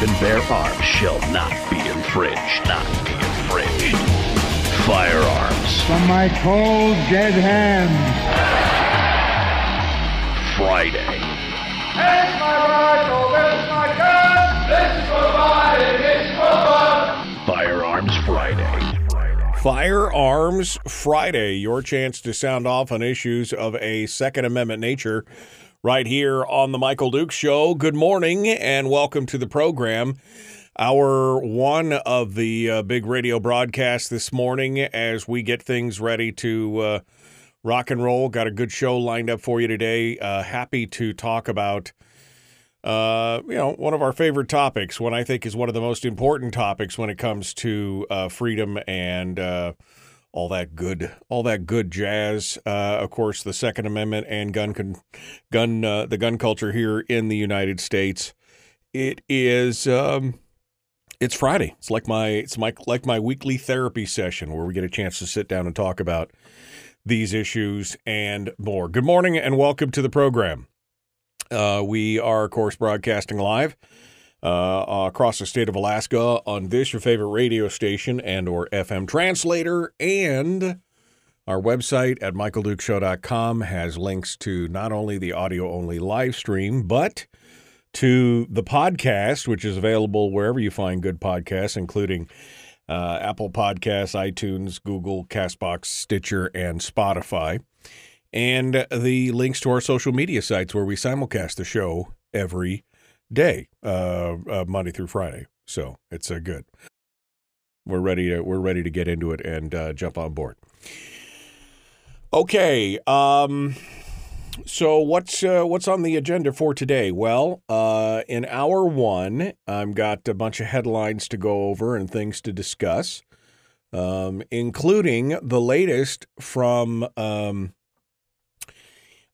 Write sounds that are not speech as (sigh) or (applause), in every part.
And bear arms shall not be infringed. Not be infringed. Firearms From my cold, dead hands. Friday. This is my rifle. This is my gun. This is for mine. This is for fun. Firearms Friday. Firearms Friday, your chance to sound off on issues of a Second Amendment nature right here on The Michael Duke Show. Good morning and welcome to the program. Our one of the uh, big radio broadcasts this morning as we get things ready to uh, rock and roll. Got a good show lined up for you today. Uh, happy to talk about. Uh, you know, one of our favorite topics, one I think is one of the most important topics when it comes to uh, freedom and uh, all that good, all that good jazz. Uh, of course, the Second Amendment and gun, con- gun, uh, the gun culture here in the United States. It is, um, it's Friday. It's like my, it's my, like my weekly therapy session where we get a chance to sit down and talk about these issues and more. Good morning and welcome to the program. Uh, we are, of course, broadcasting live uh, across the state of Alaska on this your favorite radio station and or FM translator, and our website at michaeldukeshow.com has links to not only the audio only live stream, but to the podcast, which is available wherever you find good podcasts, including uh, Apple Podcasts, iTunes, Google, Castbox, Stitcher, and Spotify. And the links to our social media sites where we simulcast the show every day, uh, uh, Monday through Friday. So it's uh, good. We're ready to we're ready to get into it and uh, jump on board. Okay. Um, so what's uh, what's on the agenda for today? Well, uh, in hour one, I've got a bunch of headlines to go over and things to discuss, um, including the latest from. Um,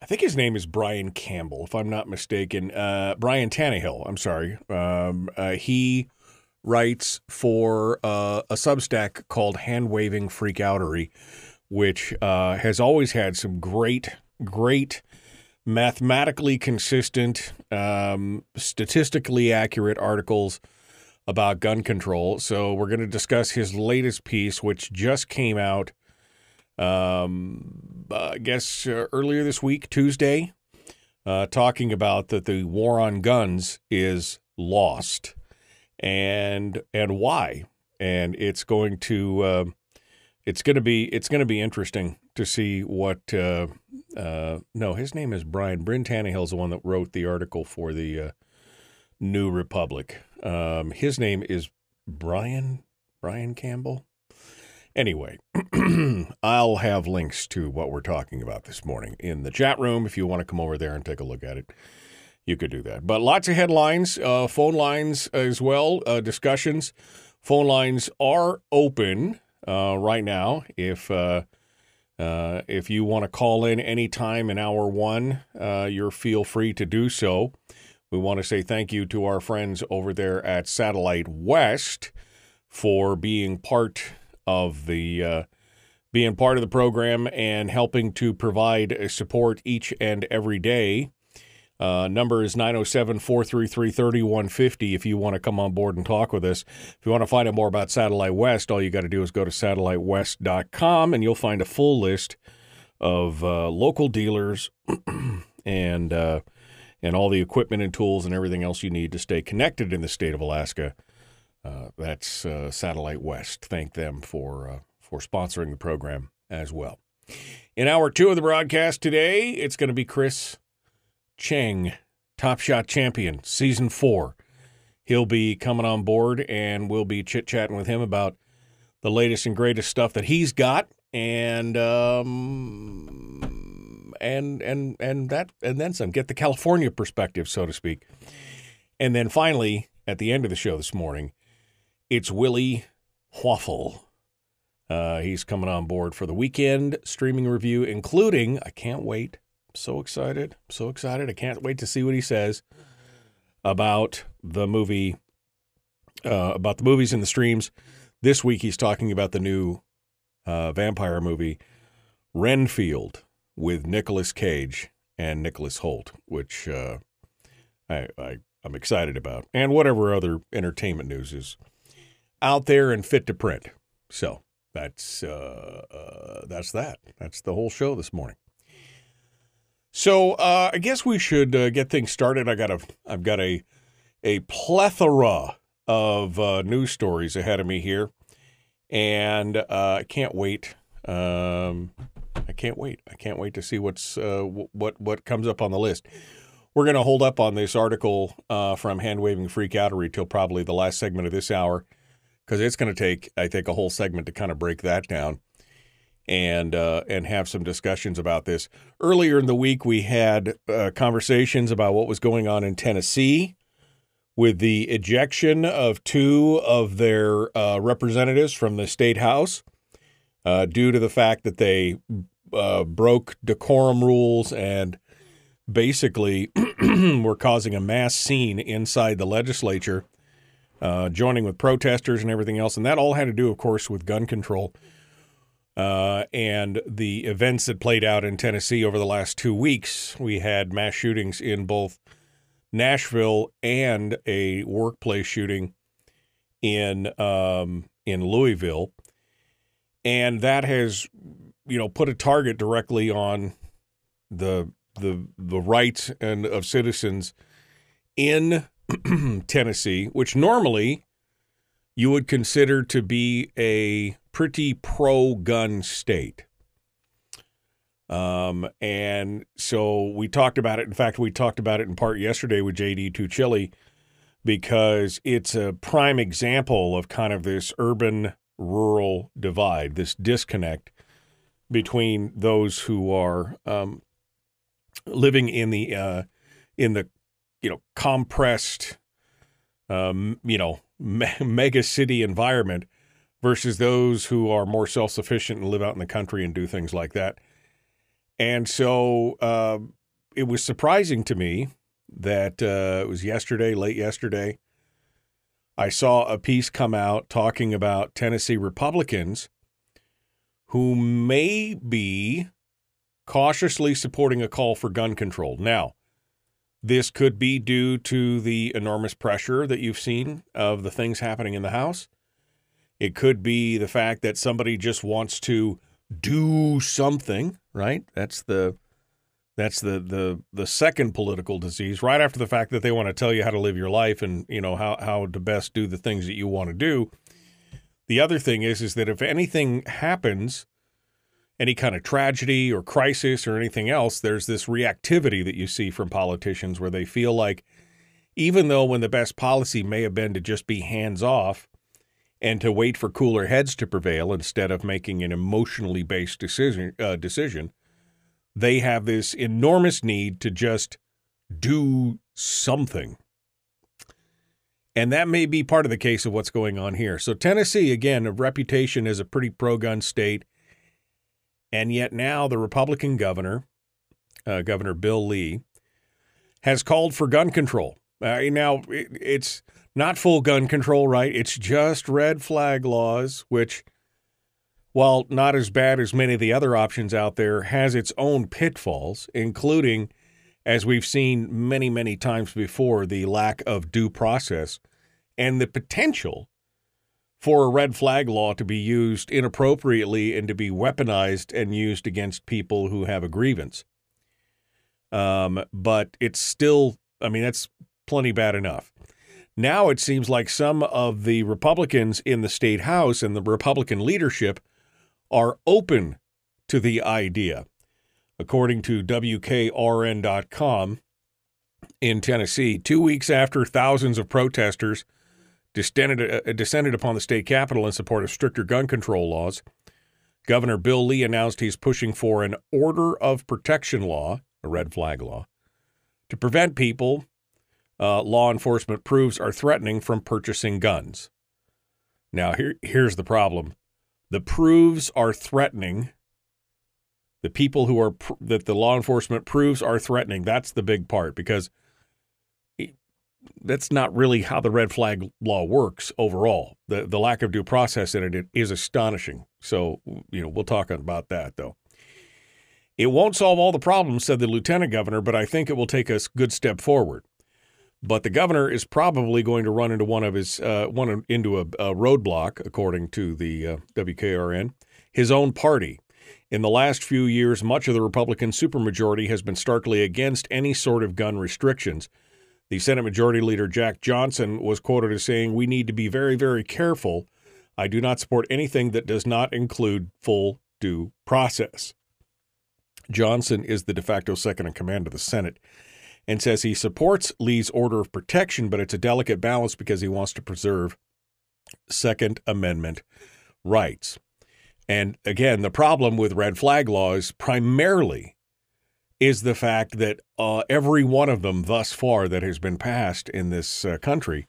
I think his name is Brian Campbell, if I'm not mistaken. Uh, Brian Tannehill, I'm sorry. Um, uh, he writes for uh, a Substack called Hand Waving Freakoutery, which uh, has always had some great, great, mathematically consistent, um, statistically accurate articles about gun control. So we're going to discuss his latest piece, which just came out um, uh, I guess uh, earlier this week, Tuesday, uh, talking about that the war on guns is lost, and and why, and it's going to uh, it's going to be it's going to be interesting to see what. Uh, uh, no, his name is Brian. Bryn Tannehill's the one that wrote the article for the New Republic. Um, his name is Brian Brian Campbell. Anyway, (clears throat) I'll have links to what we're talking about this morning in the chat room. If you want to come over there and take a look at it, you could do that. But lots of headlines, uh, phone lines as well, uh, discussions. Phone lines are open uh, right now. If uh, uh, if you want to call in anytime in hour one, uh, you're feel free to do so. We want to say thank you to our friends over there at Satellite West for being part of the uh, being part of the program and helping to provide support each and every day. Uh, number is 907 433 3150 if you want to come on board and talk with us. If you want to find out more about Satellite West, all you got to do is go to satellitewest.com and you'll find a full list of uh, local dealers (clears throat) and uh, and all the equipment and tools and everything else you need to stay connected in the state of Alaska. Uh, that's uh, Satellite West. Thank them for uh, for sponsoring the program as well. In hour two of the broadcast today, it's going to be Chris Cheng, Top Shot Champion, Season Four. He'll be coming on board, and we'll be chit chatting with him about the latest and greatest stuff that he's got, and um, and and and that and then some. Get the California perspective, so to speak. And then finally, at the end of the show this morning, it's Willie Waffle. Uh, he's coming on board for the weekend streaming review, including I can't wait. So excited, so excited! I can't wait to see what he says about the movie, uh, about the movies and the streams. This week, he's talking about the new uh, vampire movie, Renfield, with Nicolas Cage and Nicholas Hoult, which uh, I, I I'm excited about, and whatever other entertainment news is out there and fit to print. So that's uh, uh, that's that. That's the whole show this morning. So uh, I guess we should uh, get things started. I got a I've got a a plethora of uh, news stories ahead of me here, and uh, I can't wait. Um, I can't wait. I can't wait to see what's what what comes up on the list. We're going to hold up on this article from Hand Waving freak Freakoutery till probably the last segment of this hour because it's going to take, I think, a whole segment to kind of break that down and uh, and have some discussions about this. Earlier in the week, we had uh, conversations about what was going on in Tennessee with the ejection of two of their uh, representatives from the state house uh, due to the fact that they uh, broke decorum rules and basically (clears throat) were causing a mass scene inside the legislature uh, joining with protesters and everything else. And that all had to do, of course, with gun control uh, and the events that played out in Tennessee over the last two weeks. We had mass shootings in both Nashville and a workplace shooting in um, in Louisville, and that has you know put a target directly on the the the rights and of citizens in (clears throat) Tennessee, which normally you would consider to be a pretty pro gun state. Um, and so we talked about it. In fact, we talked about it in part yesterday with JD Tuccille because it's a prime example of kind of this urban rural divide, this disconnect between those who are um, living in the uh, in the you know compressed um, you know (laughs) me- mega city environment versus those who are more self-sufficient and live out in the country and do things like that. And so uh, it was surprising to me that uh, it was yesterday late yesterday i saw a piece come out talking about tennessee republicans who may be cautiously supporting a call for gun control. Now this could be due to the enormous pressure that you've seen of the things happening in the House. It could be the fact that somebody just wants to do something, right? That's the that's the the the second political disease right after the fact that they want to tell you how to live your life and, you know, how how to best do the things that you want to do. The other thing is is that if anything happens any kind of tragedy or crisis or anything else, there's this reactivity that you see from politicians where they feel like even though when the best policy may have been to just be hands off and to wait for cooler heads to prevail instead of making an emotionally based decision, uh, decision they have this enormous need to just do something. And that may be part of the case of what's going on here. So, Tennessee, again, a reputation as a pretty pro gun state and yet now the Republican governor, uh, Governor Bill Lee, has called for gun control. Uh, now, it, it's not full gun control, right? It's just red flag laws, which, while not as bad as many of the other options out there, has its own pitfalls, including, as we've seen many, many times before, the lack of due process and the potential for a red flag law to be used inappropriately and to be weaponized and used against people who have a grievance. Um, but it's still, I mean, that's plenty bad enough. Now it seems like some of the Republicans in the state house and the Republican leadership are open to the idea. According to WKRN.com in Tennessee, two weeks after thousands of protesters descended, uh, descended upon the state capitol in support of stricter gun control laws. Governor Bill Lee announced he's pushing for an order of protection law, a red flag law, to prevent people uh, law enforcement proves are threatening from purchasing guns. Now, here, here's the problem the proves are threatening. The people who are pr- that the law enforcement proves are threatening. That's the big part because that's not really how the red flag law works overall. The the lack of due process in it is astonishing. So, you know, we'll talk about that though. It won't solve all the problems, said the lieutenant governor, but I think it will take a good step forward. But the governor is probably going to run into one of his uh, one into a, a, roadblock, according to the uh, WKRN, his own party. In the last few years, much of the Republican supermajority has been starkly against any sort of gun restrictions. The Senate Majority Leader Jack Johnson was quoted as saying, We need to be very, very careful. I do not support anything that does not include full due process. Johnson is the de facto second in command of the Senate and says he supports Lee's order of protection, but it's a delicate balance because he wants to preserve Second Amendment rights. And again, the problem with red flag laws primarily is the fact that uh, every one of them thus far that has been passed in this uh, country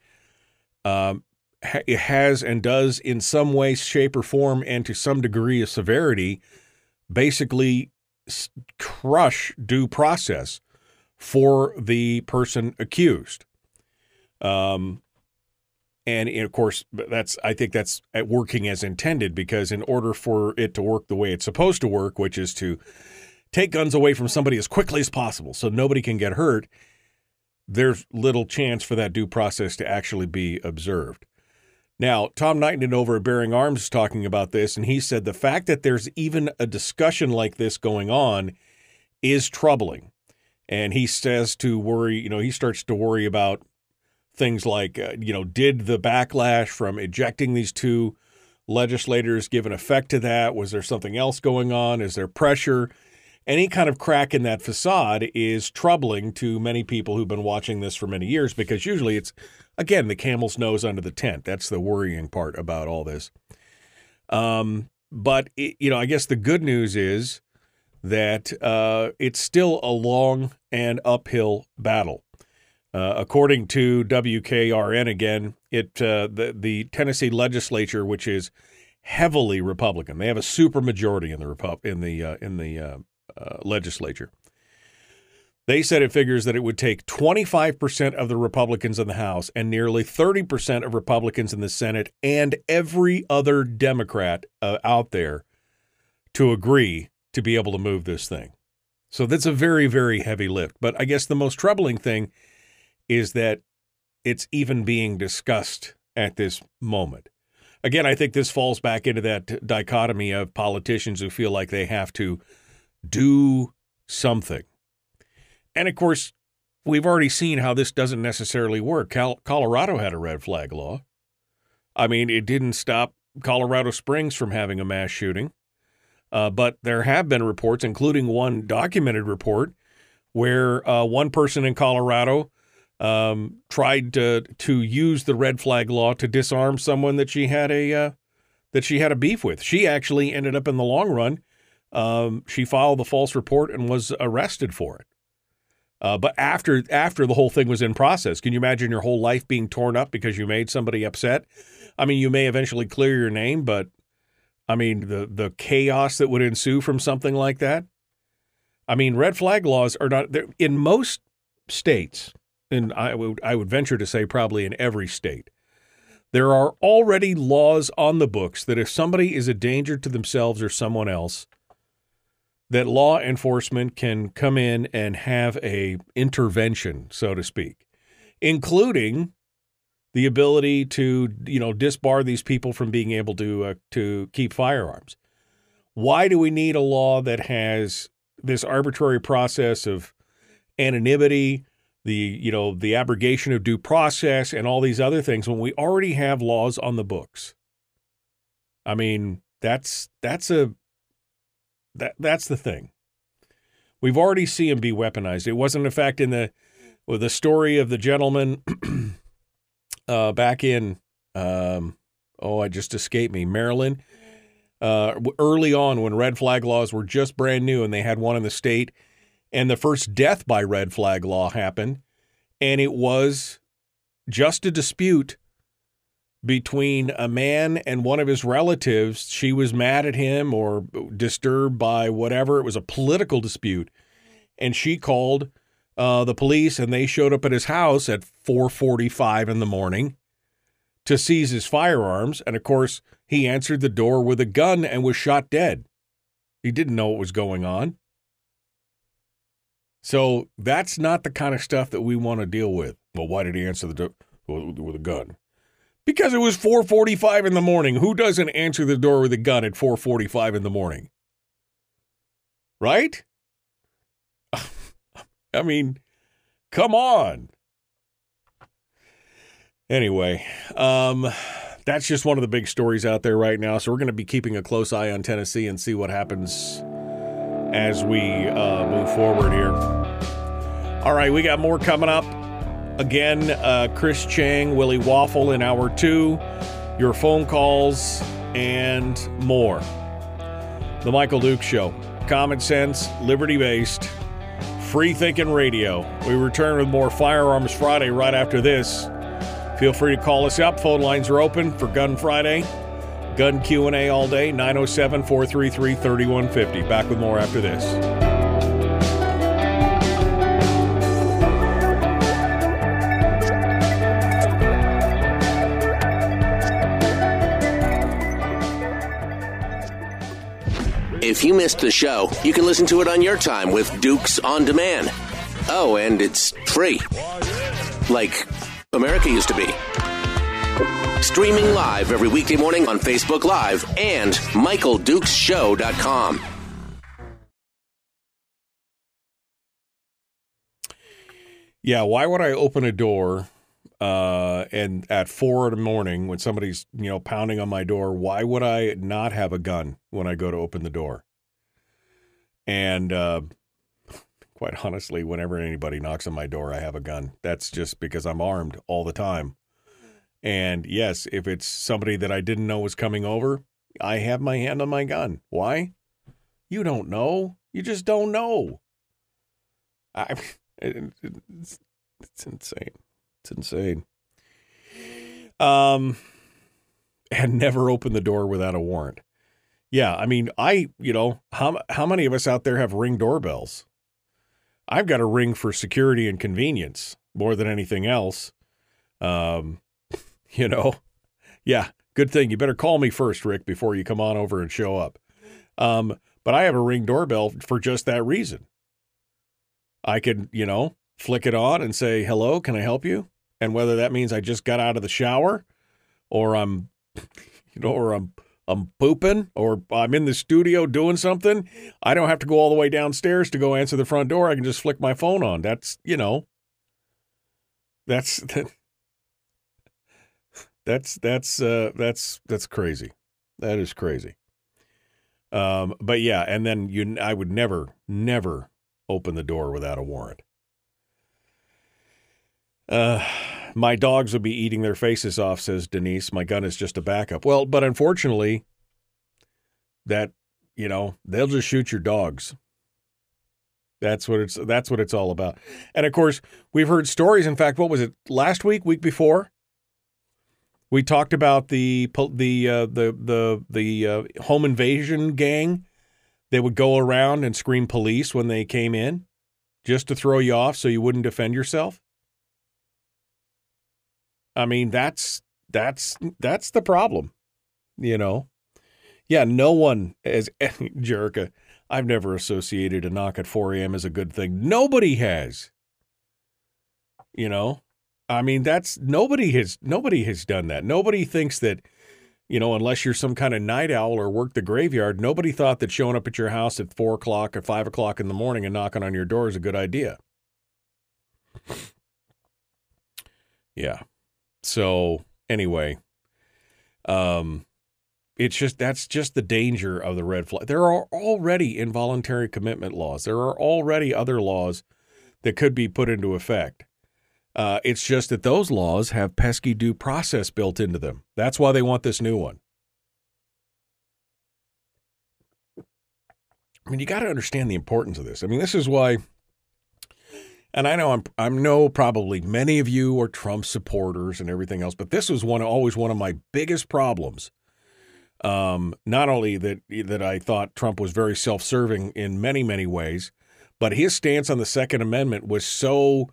um, ha- has and does in some way, shape, or form, and to some degree of severity, basically crush due process for the person accused. Um, and of course, that's I think that's working as intended because in order for it to work the way it's supposed to work, which is to take guns away from somebody as quickly as possible so nobody can get hurt, there's little chance for that due process to actually be observed. Now, Tom Knighton over at Bearing Arms is talking about this, and he said the fact that there's even a discussion like this going on is troubling. And he says to worry, you know, he starts to worry about things like, uh, you know, did the backlash from ejecting these two legislators give an effect to that? Was there something else going on? Is there pressure? Any kind of crack in that facade is troubling to many people who've been watching this for many years because usually it's, again, the camel's nose under the tent. That's the worrying part about all this. Um, but, it, you know, I guess the good news is that uh, it's still a long and uphill battle. Uh, according to WKRN again, it uh, the the Tennessee legislature, which is heavily Republican, they have a supermajority in the Repu- in the uh, in the uh, uh, legislature. They said it figures that it would take 25% of the Republicans in the House and nearly 30% of Republicans in the Senate and every other Democrat out there to agree to be able to move this thing. So that's a very, very heavy lift. But I guess the most troubling thing is that it's even being discussed at this moment. Again, I think this falls back into that dichotomy of politicians who feel like they have to do something. And of course, we've already seen how this doesn't necessarily work. Cal- Colorado had a red flag law. I mean, it didn't stop Colorado Springs from having a mass shooting. Uh, but there have been reports, including one documented report, where uh, one person in Colorado um, tried to to use the red flag law to disarm someone that she had a uh, that she had a beef with. She actually ended up in the long run. Um, she filed the false report and was arrested for it. Uh, but after after the whole thing was in process, can you imagine your whole life being torn up because you made somebody upset? I mean, you may eventually clear your name, but I mean, the the chaos that would ensue from something like that. I mean, red flag laws are not in most states, and I would I would venture to say probably in every state. There are already laws on the books that if somebody is a danger to themselves or someone else, that law enforcement can come in and have a intervention, so to speak, including the ability to you know disbar these people from being able to uh, to keep firearms. Why do we need a law that has this arbitrary process of anonymity, the you know the abrogation of due process, and all these other things when we already have laws on the books? I mean, that's that's a that that's the thing. We've already seen them be weaponized. It wasn't, in fact, in the well, the story of the gentleman (clears throat) uh, back in, um, oh, I just escaped me, Maryland. uh, early on when red flag laws were just brand new and they had one in the state. And the first death by red flag law happened. And it was just a dispute between a man and one of his relatives. She was mad at him or disturbed by whatever. It was a political dispute. And she called uh, the police and they showed up at his house at 4:45 in the morning to seize his firearms and of course he answered the door with a gun and was shot dead. He didn't know what was going on. So that's not the kind of stuff that we want to deal with. Well, why did he answer the door with a gun? Because it was 4:45 in the morning. Who doesn't answer the door with a gun at 4:45 in the morning? Right? (laughs) I mean, come on. Anyway, um, that's just one of the big stories out there right now. So we're going to be keeping a close eye on Tennessee and see what happens as we uh, move forward here. All right, we got more coming up. Again, uh, Chris Cheng, Willie Waffle in hour two, your phone calls, and more. The Michael Duke Show. Common sense, liberty based, free thinking radio. We return with more Firearms Friday right after this. Feel free to call us up. Phone lines are open for Gun Friday. Gun Q&A all day, 907-433-3150. Back with more after this. You missed the show, you can listen to it on your time with Dukes on Demand. Oh, and it's free. Like America used to be. Streaming live every weekday morning on Facebook Live and MichaelDukesShow.com. Yeah, why would I open a door uh, and at four in the morning when somebody's you know pounding on my door? Why would I not have a gun when I go to open the door? And uh, quite honestly, whenever anybody knocks on my door, I have a gun. That's just because I'm armed all the time. And yes, if it's somebody that I didn't know was coming over, I have my hand on my gun. Why? You don't know. You just don't know. I. It, (laughs) it's, it's insane. It's insane. Um, and never open the door without a warrant. Yeah, I mean, I, you know, how how many of us out there have ring doorbells? I've got a ring for security and convenience more than anything else. Um, (laughs) you know, yeah, good thing. You better call me first, Rick, before you come on over and show up. Um, but I have a ring doorbell for just that reason. I could, you know, flick it on and say, hello, can I help you? And whether that means I just got out of the shower or I'm, (laughs) you know, or I'm, I'm pooping or I'm in the studio doing something, I don't have to go all the way downstairs to go answer the front door. I can just flick my phone on. That's, you know, that's, (laughs) that's, that's, uh, that's, that's crazy. That is crazy. Um, but yeah, and then you, I would never, never open the door without a warrant. Uh, my dogs would be eating their faces off, says Denise. My gun is just a backup. Well, but unfortunately, that you know they'll just shoot your dogs. That's what it's. That's what it's all about. And of course, we've heard stories. In fact, what was it last week? Week before? We talked about the the uh, the the the uh, home invasion gang they would go around and scream police when they came in just to throw you off so you wouldn't defend yourself. I mean, that's that's that's the problem, you know. Yeah, no one as (laughs) Jerica. I've never associated a knock at 4 a.m. as a good thing. Nobody has. You know, I mean, that's nobody has nobody has done that. Nobody thinks that you know, unless you're some kind of night owl or work the graveyard, nobody thought that showing up at your house at four o'clock or five o'clock in the morning and knocking on your door is a good idea. Yeah. So anyway, um, it's just that's just the danger of the red flag. There are already involuntary commitment laws. There are already other laws that could be put into effect. Uh, it's just that those laws have pesky due process built into them. That's why they want this new one. I mean, you got to understand the importance of this. I mean, this is why, and I know I'm I'm know probably many of you are Trump supporters and everything else, but this was one always one of my biggest problems. Um, not only that that I thought Trump was very self-serving in many many ways, but his stance on the Second Amendment was so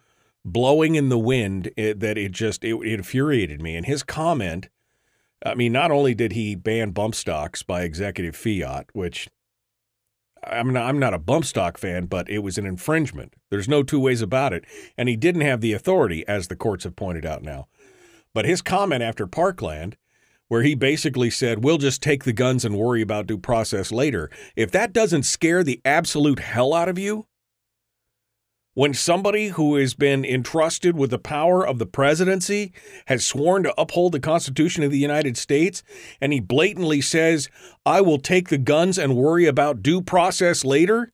blowing in the wind it, that it just it, it infuriated me. And his comment, I mean, not only did he ban bump stocks by executive fiat, which I'm not, I'm not a bump stock fan, but it was an infringement. There's no two ways about it. And he didn't have the authority, as the courts have pointed out now. But his comment after Parkland, where he basically said, we'll just take the guns and worry about due process later, if that doesn't scare the absolute hell out of you, when somebody who has been entrusted with the power of the presidency has sworn to uphold the Constitution of the United States and he blatantly says, I will take the guns and worry about due process later?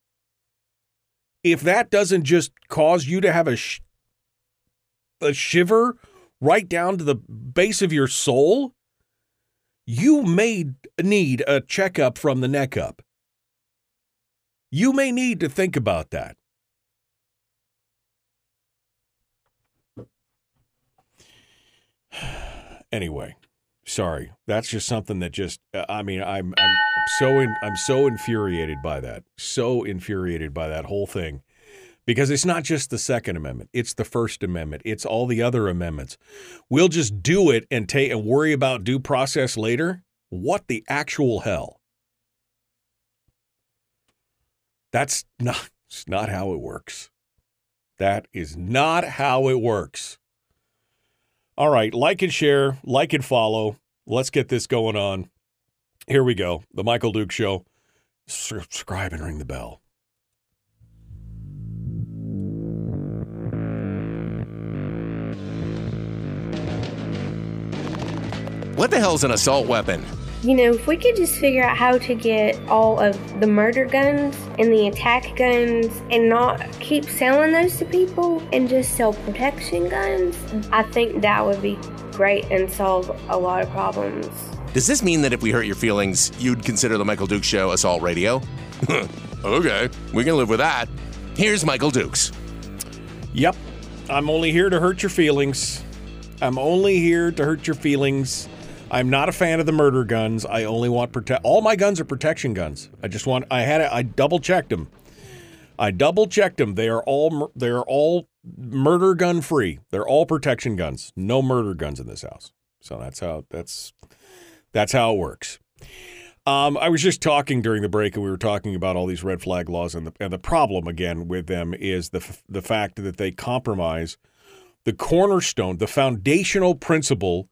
If that doesn't just cause you to have a, sh- a shiver right down to the base of your soul, you may need a checkup from the neck up. You may need to think about that. Anyway, sorry. That's just something that just uh, I mean, I'm I'm so in, I'm so infuriated by that. So infuriated by that whole thing. Because it's not just the Second Amendment, it's the First Amendment, it's all the other amendments. We'll just do it and take and worry about due process later. What the actual hell? That's (laughs) not, it's not how it works. That is not how it works. All right, like and share, like and follow. Let's get this going on. Here we go. The Michael Duke Show. Subscribe and ring the bell. What the hell's an assault weapon? You know, if we could just figure out how to get all of the murder guns and the attack guns and not keep selling those to people and just sell protection guns, I think that would be great and solve a lot of problems. Does this mean that if we hurt your feelings, you'd consider the Michael Dukes Show assault radio? (laughs) okay, we can live with that. Here's Michael Dukes. Yep, I'm only here to hurt your feelings. I'm only here to hurt your feelings. I'm not a fan of the murder guns. I only want protect. All my guns are protection guns. I just want. I had. it. I double checked them. I double checked them. They are all. They are all murder gun free. They're all protection guns. No murder guns in this house. So that's how. That's. That's how it works. Um, I was just talking during the break, and we were talking about all these red flag laws, and the and the problem again with them is the f- the fact that they compromise the cornerstone, the foundational principle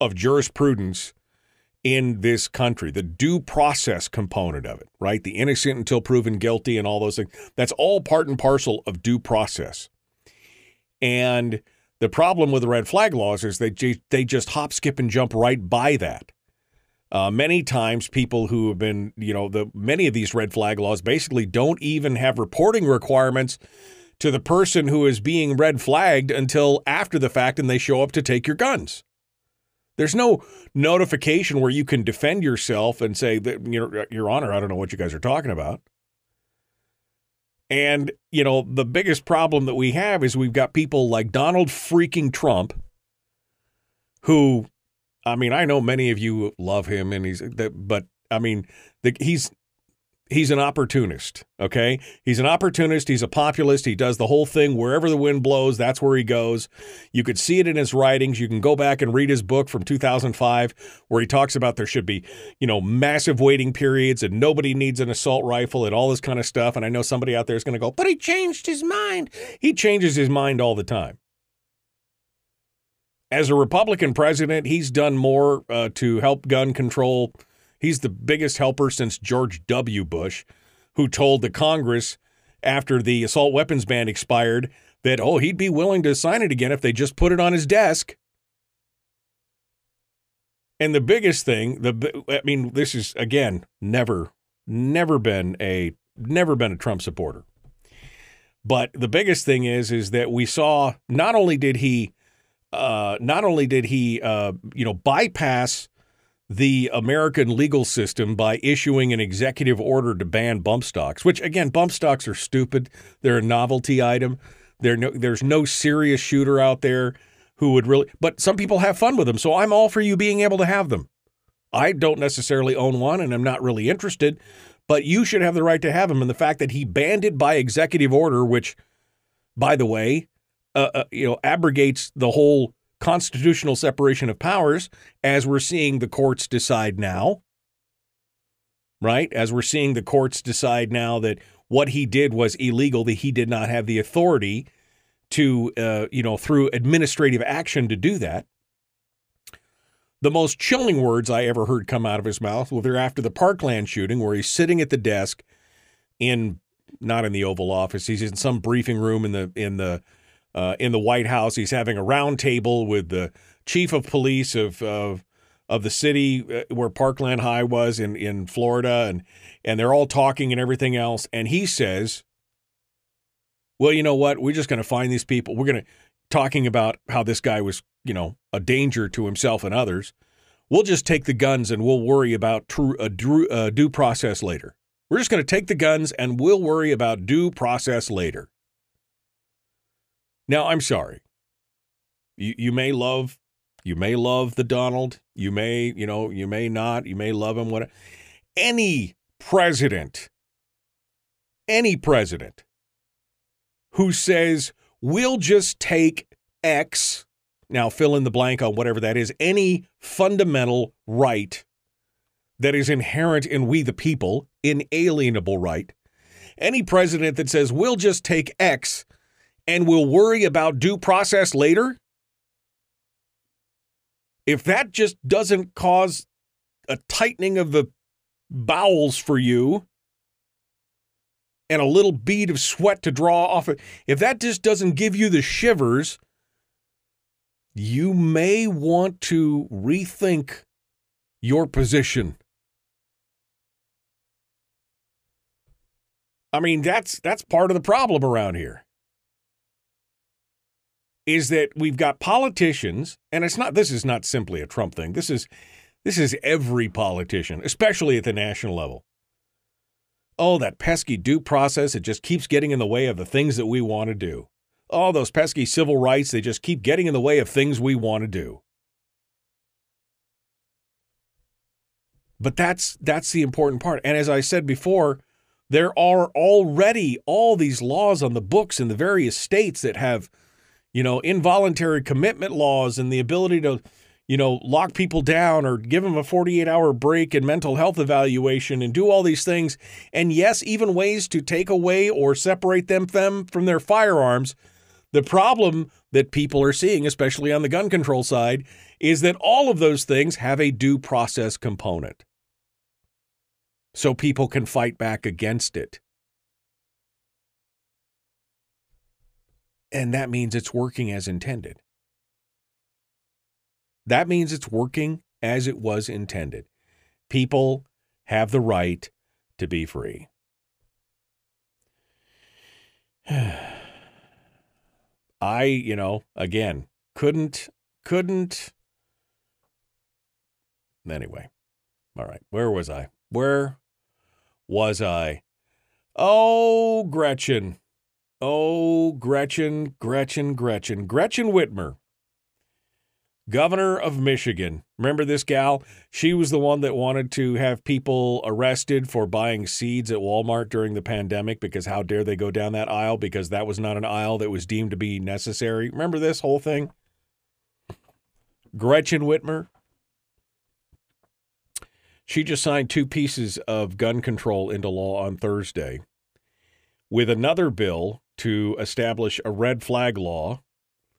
of jurisprudence in this country, the due process component of it, right? The innocent until proven guilty and all those things. That's all part and parcel of due process. And the problem with the red flag laws is they they just hop, skip, and jump right by that. Uh, many times, people who have been, you know, the many of these red flag laws basically don't even have reporting requirements to the person who is being red flagged until after the fact, and they show up to take your guns. There's no notification where you can defend yourself and say that your your honor, I don't know what you guys are talking about. And, you know, the biggest problem that we have is we've got people like Donald freaking Trump who I mean, I know many of you love him and he's but I mean, the, he's he's an opportunist, okay? He's an opportunist, he's a populist, he does the whole thing wherever the wind blows, that's where he goes. You could see it in his writings. You can go back and read his book from 2005 where he talks about there should be, you know, massive waiting periods and nobody needs an assault rifle and all this kind of stuff. And I know somebody out there is going to go, "But he changed his mind." He changes his mind all the time. As a Republican president, he's done more uh, to help gun control He's the biggest helper since George W. Bush, who told the Congress after the assault weapons ban expired that, oh, he'd be willing to sign it again if they just put it on his desk. And the biggest thing, the I mean, this is again never, never been a never been a Trump supporter. But the biggest thing is, is that we saw not only did he, uh, not only did he, uh, you know, bypass the American legal system by issuing an executive order to ban bump stocks, which again, bump stocks are stupid. They're a novelty item. No, there's no serious shooter out there who would really, but some people have fun with them. So I'm all for you being able to have them. I don't necessarily own one and I'm not really interested, but you should have the right to have them. And the fact that he banned it by executive order, which, by the way, uh, uh, you know, abrogates the whole constitutional separation of powers as we're seeing the courts decide now. Right? As we're seeing the courts decide now that what he did was illegal, that he did not have the authority to, uh, you know, through administrative action to do that. The most chilling words I ever heard come out of his mouth were after the Parkland shooting, where he's sitting at the desk in not in the Oval Office, he's in some briefing room in the in the uh, in the White House. He's having a roundtable with the chief of police of of, of the city uh, where Parkland High was in in Florida, and and they're all talking and everything else. And he says, "Well, you know what? We're just going to find these people. We're going to talking about how this guy was, you know, a danger to himself and others. We'll just take the guns and we'll worry about true a due, uh, due process later. We're just going to take the guns and we'll worry about due process later." Now, I'm sorry. You you may love you may love the Donald. You may, you know, you may not. You may love him. What any president, any president who says we'll just take X, now fill in the blank on whatever that is, any fundamental right that is inherent in we the people, inalienable right. Any president that says we'll just take X and we'll worry about due process later? If that just doesn't cause a tightening of the bowels for you and a little bead of sweat to draw off it, if that just doesn't give you the shivers, you may want to rethink your position. I mean, that's that's part of the problem around here is that we've got politicians, and it's not this is not simply a Trump thing. This is this is every politician, especially at the national level. Oh, that pesky due process, it just keeps getting in the way of the things that we want to do. Oh, those pesky civil rights, they just keep getting in the way of things we want to do. But that's that's the important part. And as I said before, there are already all these laws on the books in the various states that have you know, involuntary commitment laws and the ability to, you know, lock people down or give them a 48 hour break and mental health evaluation and do all these things. And yes, even ways to take away or separate them, them from their firearms. The problem that people are seeing, especially on the gun control side, is that all of those things have a due process component. So people can fight back against it. And that means it's working as intended. That means it's working as it was intended. People have the right to be free. (sighs) I, you know, again, couldn't, couldn't. Anyway, all right, where was I? Where was I? Oh, Gretchen. Oh, Gretchen, Gretchen, Gretchen, Gretchen Whitmer, governor of Michigan. Remember this gal? She was the one that wanted to have people arrested for buying seeds at Walmart during the pandemic because how dare they go down that aisle because that was not an aisle that was deemed to be necessary. Remember this whole thing? Gretchen Whitmer. She just signed two pieces of gun control into law on Thursday with another bill to establish a red flag law,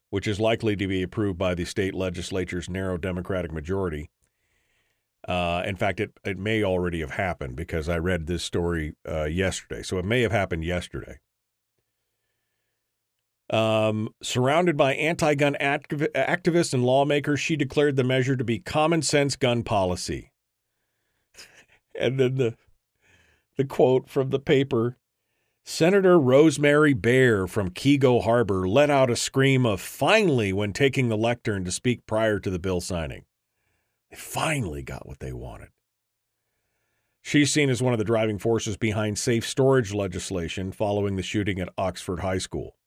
which is likely to be approved by the state legislature's narrow Democratic majority. Uh, in fact, it, it may already have happened because I read this story uh, yesterday. So it may have happened yesterday. Um, surrounded by anti gun activ- activists and lawmakers, she declared the measure to be common sense gun policy. (laughs) and then the, the quote from the paper Senator Rosemary Bayer from Keego Harbor let out a scream of finally when taking the lectern to speak prior to the bill signing. They finally got what they wanted. She's seen as one of the driving forces behind safe storage legislation following the shooting at Oxford High School.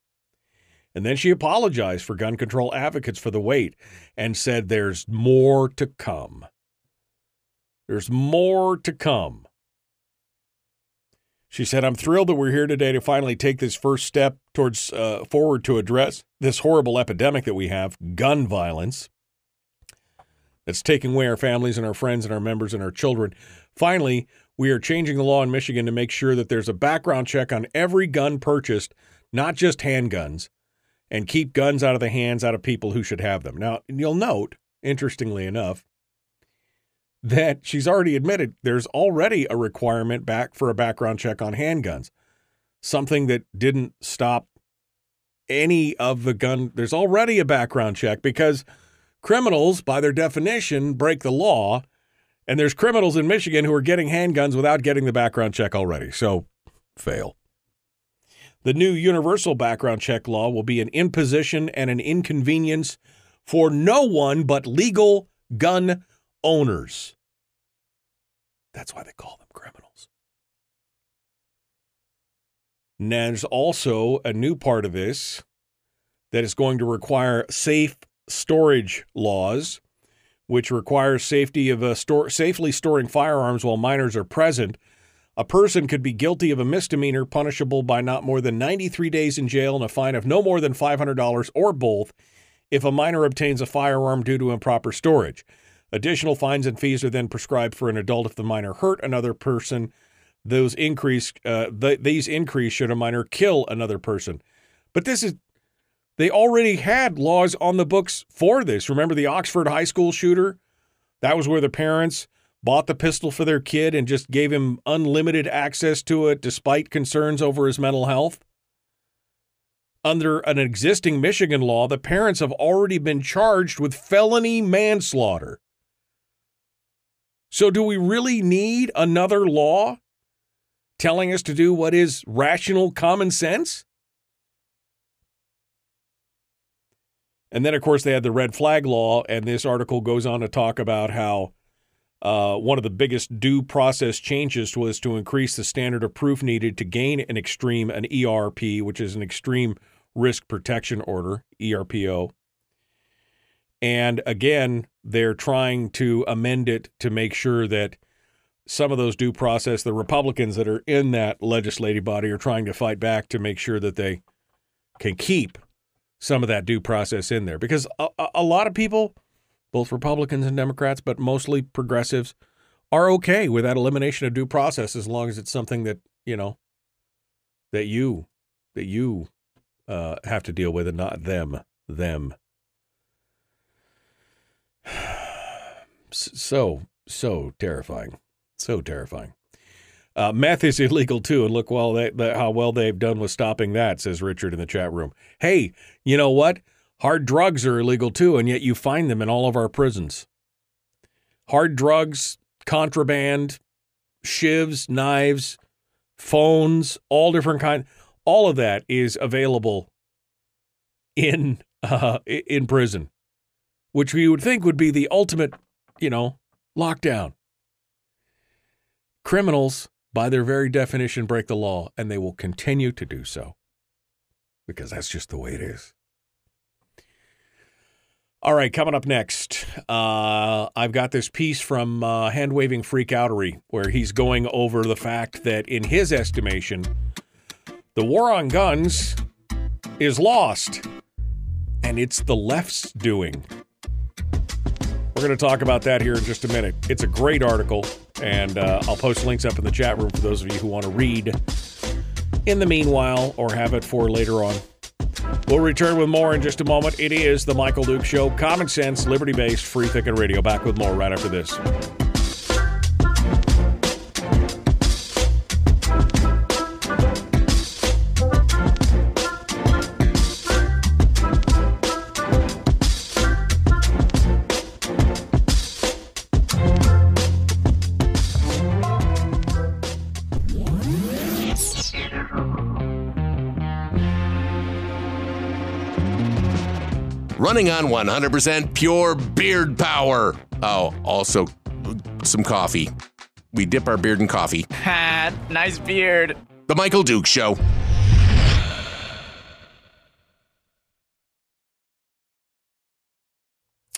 And then she apologized for gun control advocates for the wait and said there's more to come. There's more to come. She said, I'm thrilled that we're here today to finally take this first step towards uh, forward to address this horrible epidemic that we have gun violence that's taking away our families and our friends and our members and our children. Finally, we are changing the law in Michigan to make sure that there's a background check on every gun purchased, not just handguns, and keep guns out of the hands out of people who should have them. Now, you'll note, interestingly enough, that she's already admitted there's already a requirement back for a background check on handguns. Something that didn't stop any of the gun. There's already a background check because criminals, by their definition, break the law. And there's criminals in Michigan who are getting handguns without getting the background check already. So, fail. The new universal background check law will be an imposition and an inconvenience for no one but legal gun owners. That's why they call them criminals. And there's also a new part of this that is going to require safe storage laws, which requires safety of uh, a store, safely storing firearms while minors are present. A person could be guilty of a misdemeanor punishable by not more than 93 days in jail and a fine of no more than $500 or both if a minor obtains a firearm due to improper storage. Additional fines and fees are then prescribed for an adult if the minor hurt another person. Those increase, uh, th- these increase should a minor kill another person. But this is, they already had laws on the books for this. Remember the Oxford High School shooter? That was where the parents bought the pistol for their kid and just gave him unlimited access to it despite concerns over his mental health. Under an existing Michigan law, the parents have already been charged with felony manslaughter. So, do we really need another law telling us to do what is rational common sense? And then, of course, they had the red flag law, and this article goes on to talk about how uh, one of the biggest due process changes was to increase the standard of proof needed to gain an extreme, an ERP, which is an extreme risk protection order, ERPO. And again, they're trying to amend it to make sure that some of those due process, the Republicans that are in that legislative body are trying to fight back to make sure that they can keep some of that due process in there. Because a, a lot of people, both Republicans and Democrats, but mostly progressives, are okay with that elimination of due process as long as it's something that, you know, that you, that you uh, have to deal with and not them, them. So so terrifying, so terrifying. Uh, meth is illegal too, and look well they, the, how well they've done with stopping that. Says Richard in the chat room. Hey, you know what? Hard drugs are illegal too, and yet you find them in all of our prisons. Hard drugs, contraband, shivs, knives, phones, all different kind. All of that is available in (laughs) uh, in prison, which we would think would be the ultimate you know, lockdown. Criminals, by their very definition, break the law, and they will continue to do so because that's just the way it is. All right, coming up next, uh, I've got this piece from uh, Hand Waving Freakoutery where he's going over the fact that, in his estimation, the war on guns is lost, and it's the left's doing. We're going to talk about that here in just a minute. It's a great article, and uh, I'll post links up in the chat room for those of you who want to read in the meanwhile or have it for later on. We'll return with more in just a moment. It is The Michael Duke Show, common sense, liberty based, free thinking radio. Back with more right after this. Running on 100% pure beard power. Oh, also some coffee. We dip our beard in coffee. Ha, (laughs) nice beard. The Michael Duke Show.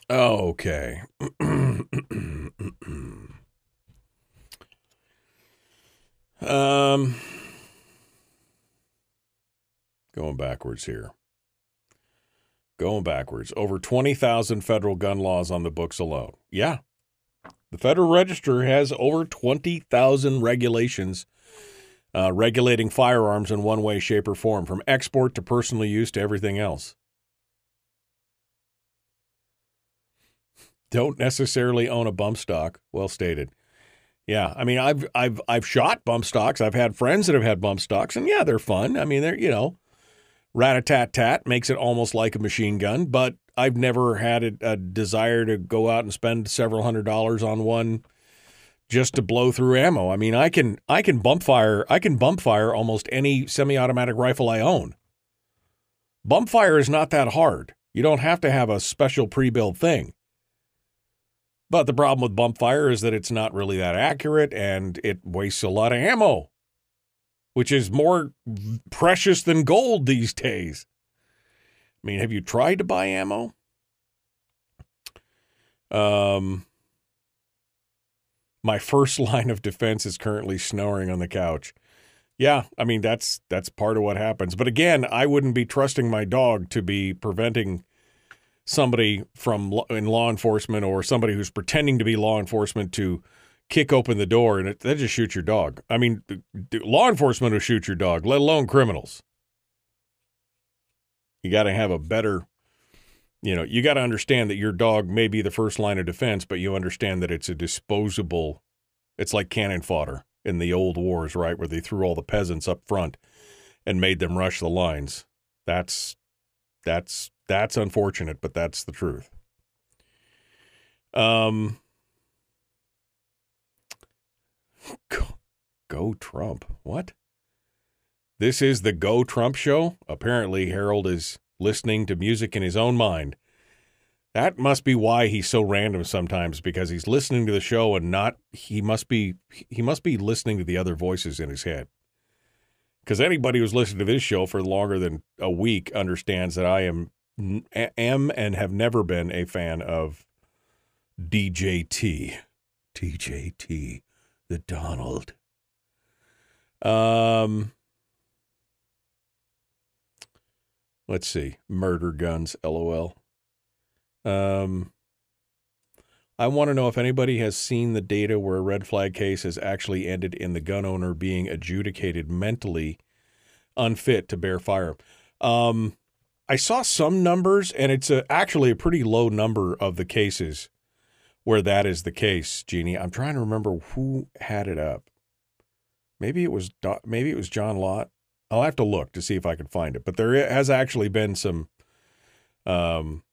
Okay. (clears throat) um, going backwards here. Going backwards. Over 20,000 federal gun laws on the books alone. Yeah. The Federal Register has over 20,000 regulations uh, regulating firearms in one way, shape, or form, from export to personal use to everything else. Don't necessarily own a bump stock. Well stated. Yeah, I mean, I've I've I've shot bump stocks. I've had friends that have had bump stocks, and yeah, they're fun. I mean, they're you know, rat a tat tat makes it almost like a machine gun, but I've never had a, a desire to go out and spend several hundred dollars on one just to blow through ammo. I mean, I can I can bump fire I can bump fire almost any semi-automatic rifle I own. Bump fire is not that hard. You don't have to have a special pre-built thing. But the problem with bump fire is that it's not really that accurate and it wastes a lot of ammo, which is more precious than gold these days. I mean, have you tried to buy ammo? Um, my first (laughs) line of defense is currently snoring on the couch. Yeah, I mean that's that's part of what happens. But again, I wouldn't be trusting my dog to be preventing somebody from in law enforcement or somebody who's pretending to be law enforcement to kick open the door and it, they just shoot your dog. I mean, law enforcement will shoot your dog, let alone criminals. You got to have a better, you know, you got to understand that your dog may be the first line of defense, but you understand that it's a disposable, it's like cannon fodder in the old wars, right? Where they threw all the peasants up front and made them rush the lines. That's, that's, that's unfortunate, but that's the truth. Um, go, Trump. What? This is the Go Trump show. Apparently, Harold is listening to music in his own mind. That must be why he's so random sometimes because he's listening to the show and not he must be he must be listening to the other voices in his head. Cuz anybody who's listened to this show for longer than a week understands that I am am and have never been a fan of DJT. TJT, the Donald. Um Let's see. Murder guns, lol. Um, I want to know if anybody has seen the data where a red flag case has actually ended in the gun owner being adjudicated mentally unfit to bear fire. Um, I saw some numbers, and it's a, actually a pretty low number of the cases where that is the case. Jeannie, I'm trying to remember who had it up. Maybe it was maybe it was John Lott. I'll have to look to see if I can find it. But there has actually been some. Um,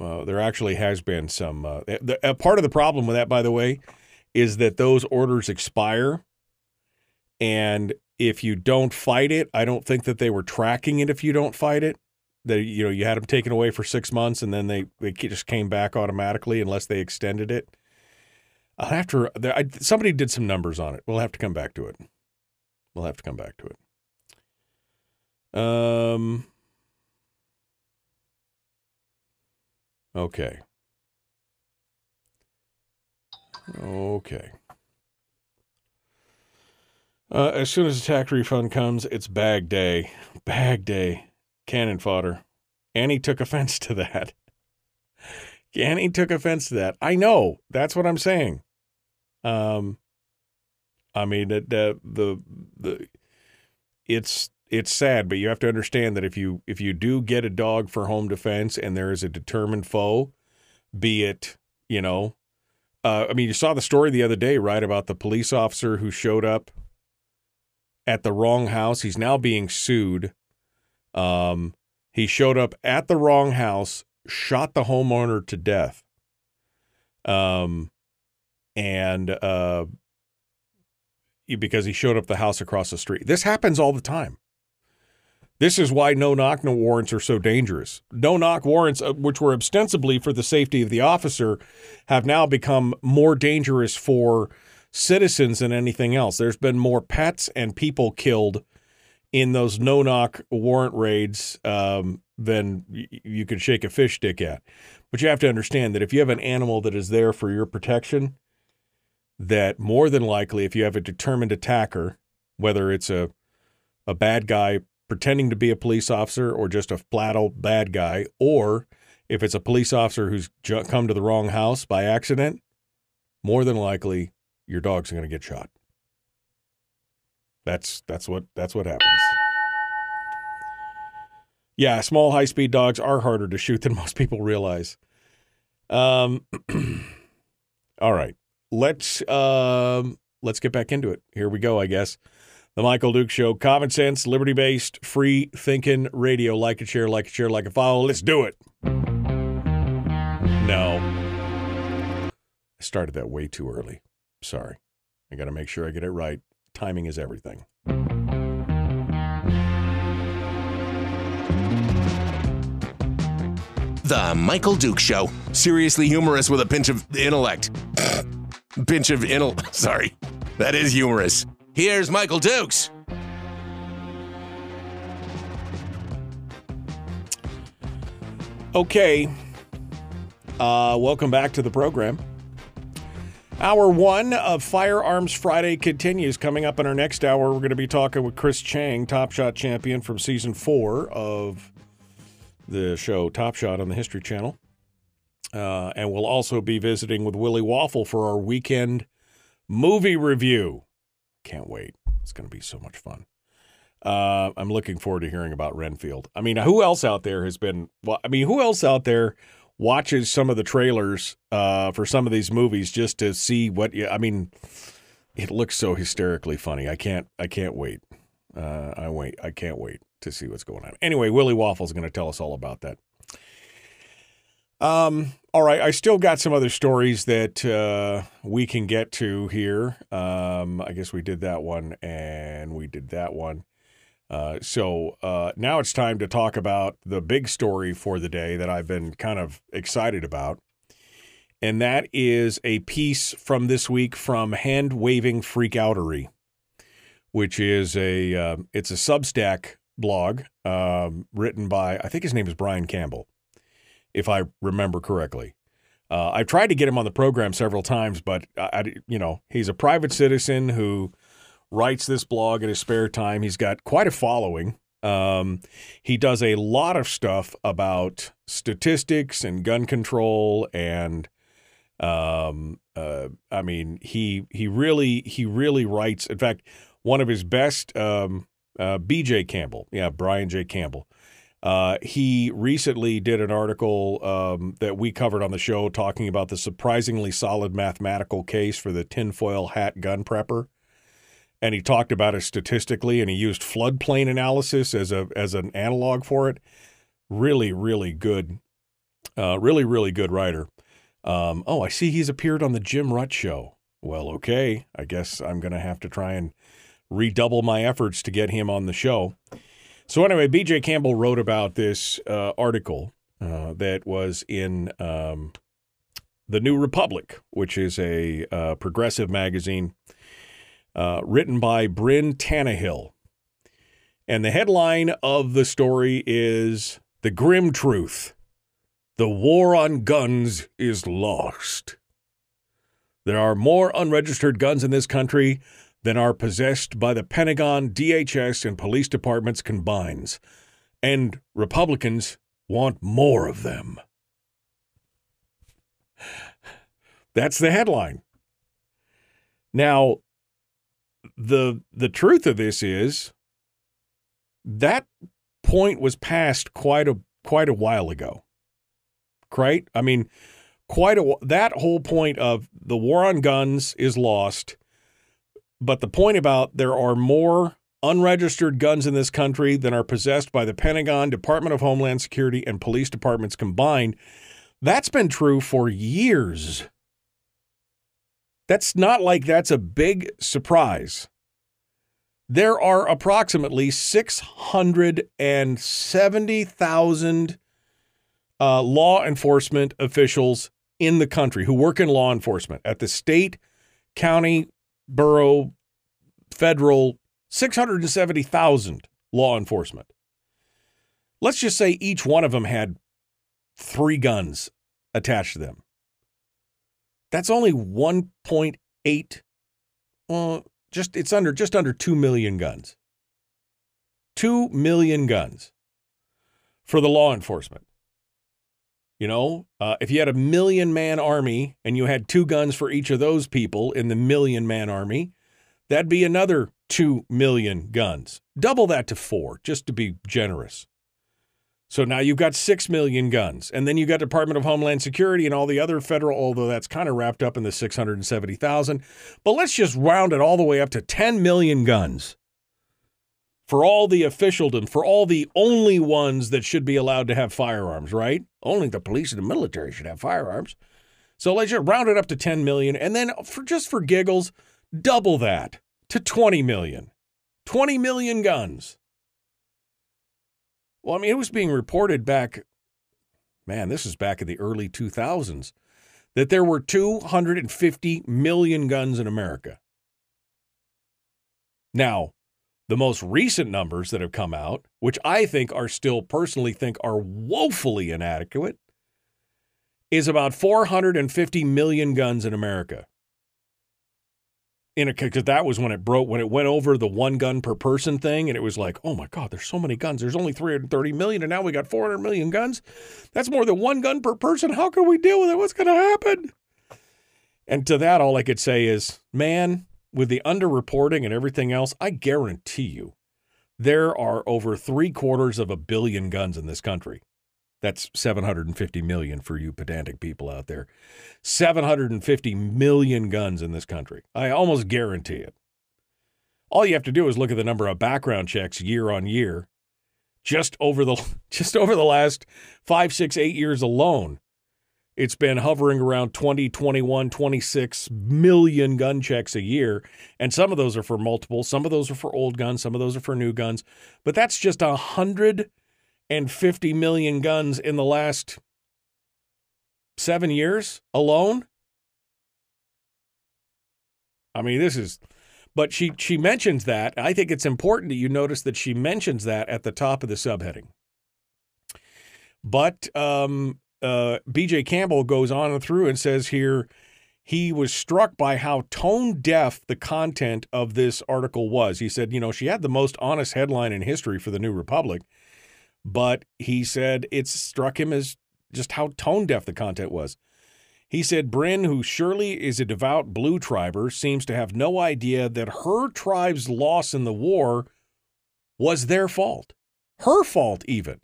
uh, there actually has been some. Uh, the, uh, part of the problem with that, by the way, is that those orders expire, and if you don't fight it, I don't think that they were tracking it. If you don't fight it, that you know you had them taken away for six months, and then they they just came back automatically unless they extended it. I'll have to. I, somebody did some numbers on it. We'll have to come back to it. We'll have to come back to it. Um. Okay. Okay. Uh, as soon as the tax refund comes, it's bag day. Bag day. Cannon fodder. Annie took offense to that. Annie took offense to that. I know. That's what I'm saying. Um, I mean, the, the, the, the it's it's sad, but you have to understand that if you if you do get a dog for home defense and there is a determined foe, be it you know, uh, I mean, you saw the story the other day, right, about the police officer who showed up at the wrong house. He's now being sued. Um, he showed up at the wrong house, shot the homeowner to death. Um, and uh, because he showed up the house across the street. This happens all the time. This is why no knock no warrants are so dangerous. No knock warrants, uh, which were ostensibly for the safety of the officer, have now become more dangerous for citizens than anything else. There's been more pets and people killed in those no knock warrant raids um, than you could shake a fish stick at. But you have to understand that if you have an animal that is there for your protection, that more than likely, if you have a determined attacker, whether it's a a bad guy pretending to be a police officer or just a flat out bad guy, or if it's a police officer who's come to the wrong house by accident, more than likely your dog's going to get shot. That's that's what that's what happens. Yeah, small high speed dogs are harder to shoot than (laughs) most people realize. Um (clears throat) all right. Let's um let's get back into it. Here we go, I guess. The Michael Duke Show, common sense, liberty based, free thinking radio. Like it, share, like it, share, like it, follow. Let's do it. No. I started that way too early. Sorry. I got to make sure I get it right. Timing is everything. The Michael Duke Show. Seriously humorous with a pinch of intellect. pinch of intel. (laughs) Sorry. That is humorous. Here's Michael Dukes. Okay. Uh, welcome back to the program. Hour one of Firearms Friday continues. Coming up in our next hour, we're going to be talking with Chris Cheng, Top Shot champion from season four of the show Top Shot on the History Channel. Uh, and we'll also be visiting with Willie Waffle for our weekend movie review. Can't wait. It's going to be so much fun. Uh, I'm looking forward to hearing about Renfield. I mean, who else out there has been? Well, I mean, who else out there watches some of the trailers uh, for some of these movies just to see what? You, I mean, it looks so hysterically funny. I can't. I can't wait. Uh, I wait. I can't wait to see what's going on. Anyway, Willie Waffle's going to tell us all about that. Um. All right. I still got some other stories that uh, we can get to here. Um. I guess we did that one, and we did that one. Uh, so uh, now it's time to talk about the big story for the day that I've been kind of excited about, and that is a piece from this week from Hand Waving Freakoutery, which is a uh, it's a Substack blog um, written by I think his name is Brian Campbell, if I remember correctly. Uh, I've tried to get him on the program several times, but I, you know he's a private citizen who writes this blog in his spare time. He's got quite a following. Um, he does a lot of stuff about statistics and gun control, and um, uh, I mean, he he really he really writes. In fact, one of his best, um, uh, B.J. Campbell, yeah, Brian J. Campbell. Uh, he recently did an article um, that we covered on the show talking about the surprisingly solid mathematical case for the tinfoil hat gun prepper and he talked about it statistically and he used floodplain analysis as a as an analog for it. Really really good uh, really really good writer. Um, oh i see he's appeared on the jim rutt show. Well okay i guess i'm going to have to try and redouble my efforts to get him on the show. So anyway bj campbell wrote about this uh, article uh, that was in um, the new republic which is a uh, progressive magazine uh, written by Bryn Tannehill. And the headline of the story is The Grim Truth The War on Guns is Lost. There are more unregistered guns in this country than are possessed by the Pentagon, DHS, and police departments combined. And Republicans want more of them. That's the headline. Now, the the truth of this is that point was passed quite a quite a while ago. Right? I mean, quite a that whole point of the war on guns is lost, but the point about there are more unregistered guns in this country than are possessed by the Pentagon, Department of Homeland Security, and police departments combined. That's been true for years. That's not like that's a big surprise. there are approximately 670,000 uh, law enforcement officials in the country who work in law enforcement at the state, county, borough, federal, 670,000 law enforcement. Let's just say each one of them had three guns attached to them. That's only 1.8 well, just it's under just under 2 million guns. 2 million guns for the law enforcement. You know, uh, if you had a million man army and you had two guns for each of those people in the million man army, that'd be another 2 million guns. Double that to four, just to be generous. So now you've got 6 million guns. And then you've got Department of Homeland Security and all the other federal, although that's kind of wrapped up in the 670,000. But let's just round it all the way up to 10 million guns for all the officialdom, for all the only ones that should be allowed to have firearms, right? Only the police and the military should have firearms. So let's just round it up to 10 million. And then for just for giggles, double that to 20 million. 20 million guns. Well, I mean, it was being reported back, man, this is back in the early 2000s, that there were 250 million guns in America. Now, the most recent numbers that have come out, which I think are still personally think are woefully inadequate, is about 450 million guns in America in because that was when it broke when it went over the one gun per person thing and it was like oh my god there's so many guns. There's only 330 million and now we got 400 million guns. That's more than one gun per person. How can we deal with it? What's going to happen? And to that all i could say is man with the underreporting and everything else i guarantee you there are over three quarters of a billion guns in this country that's 750 million for you pedantic people out there. 750 million guns in this country. I almost guarantee it. All you have to do is look at the number of background checks year on year. Just over the (laughs) just over the last 5, 6, 8 years alone, it's been hovering around 20, 21, 26 million gun checks a year. And some of those are for multiple, some of those are for old guns, some of those are for new guns. But that's just a hundred and 50 million guns in the last seven years alone. I mean, this is, but she she mentions that. I think it's important that you notice that she mentions that at the top of the subheading. But um, uh, B.J. Campbell goes on and through and says here he was struck by how tone deaf the content of this article was. He said, you know, she had the most honest headline in history for the New Republic but he said it struck him as just how tone deaf the content was. He said Bryn, who surely is a devout blue triber, seems to have no idea that her tribe's loss in the war was their fault. Her fault, even.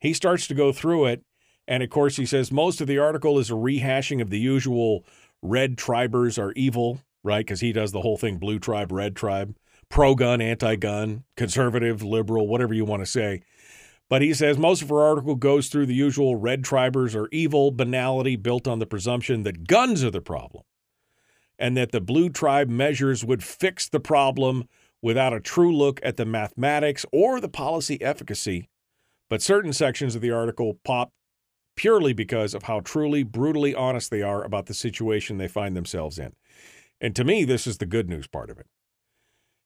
He starts to go through it, and of course, he says most of the article is a rehashing of the usual red tribers are evil, right? Because he does the whole thing blue tribe, red tribe pro gun, anti gun, conservative, liberal, whatever you want to say. But he says most of her article goes through the usual red tribers are evil banality built on the presumption that guns are the problem and that the blue tribe measures would fix the problem without a true look at the mathematics or the policy efficacy. But certain sections of the article pop purely because of how truly, brutally honest they are about the situation they find themselves in. And to me, this is the good news part of it.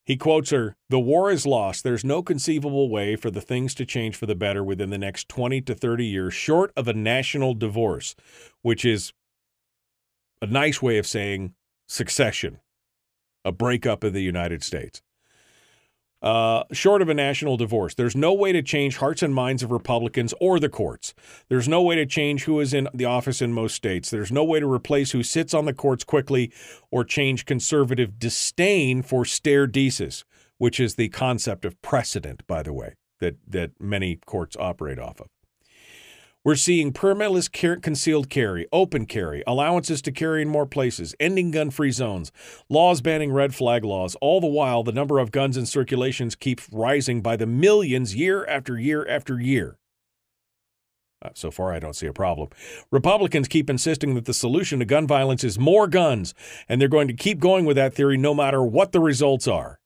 He quotes her The war is lost. There's no conceivable way for the things to change for the better within the next 20 to 30 years, short of a national divorce, which is a nice way of saying succession, a breakup of the United States. Uh, short of a national divorce, there's no way to change hearts and minds of Republicans or the courts. There's no way to change who is in the office in most states. There's no way to replace who sits on the courts quickly or change conservative disdain for stare decisis, which is the concept of precedent, by the way, that, that many courts operate off of. We're seeing permitless concealed carry, open carry, allowances to carry in more places, ending gun free zones, laws banning red flag laws. All the while, the number of guns in circulations keeps rising by the millions year after year after year. Uh, so far, I don't see a problem. Republicans keep insisting that the solution to gun violence is more guns, and they're going to keep going with that theory no matter what the results are.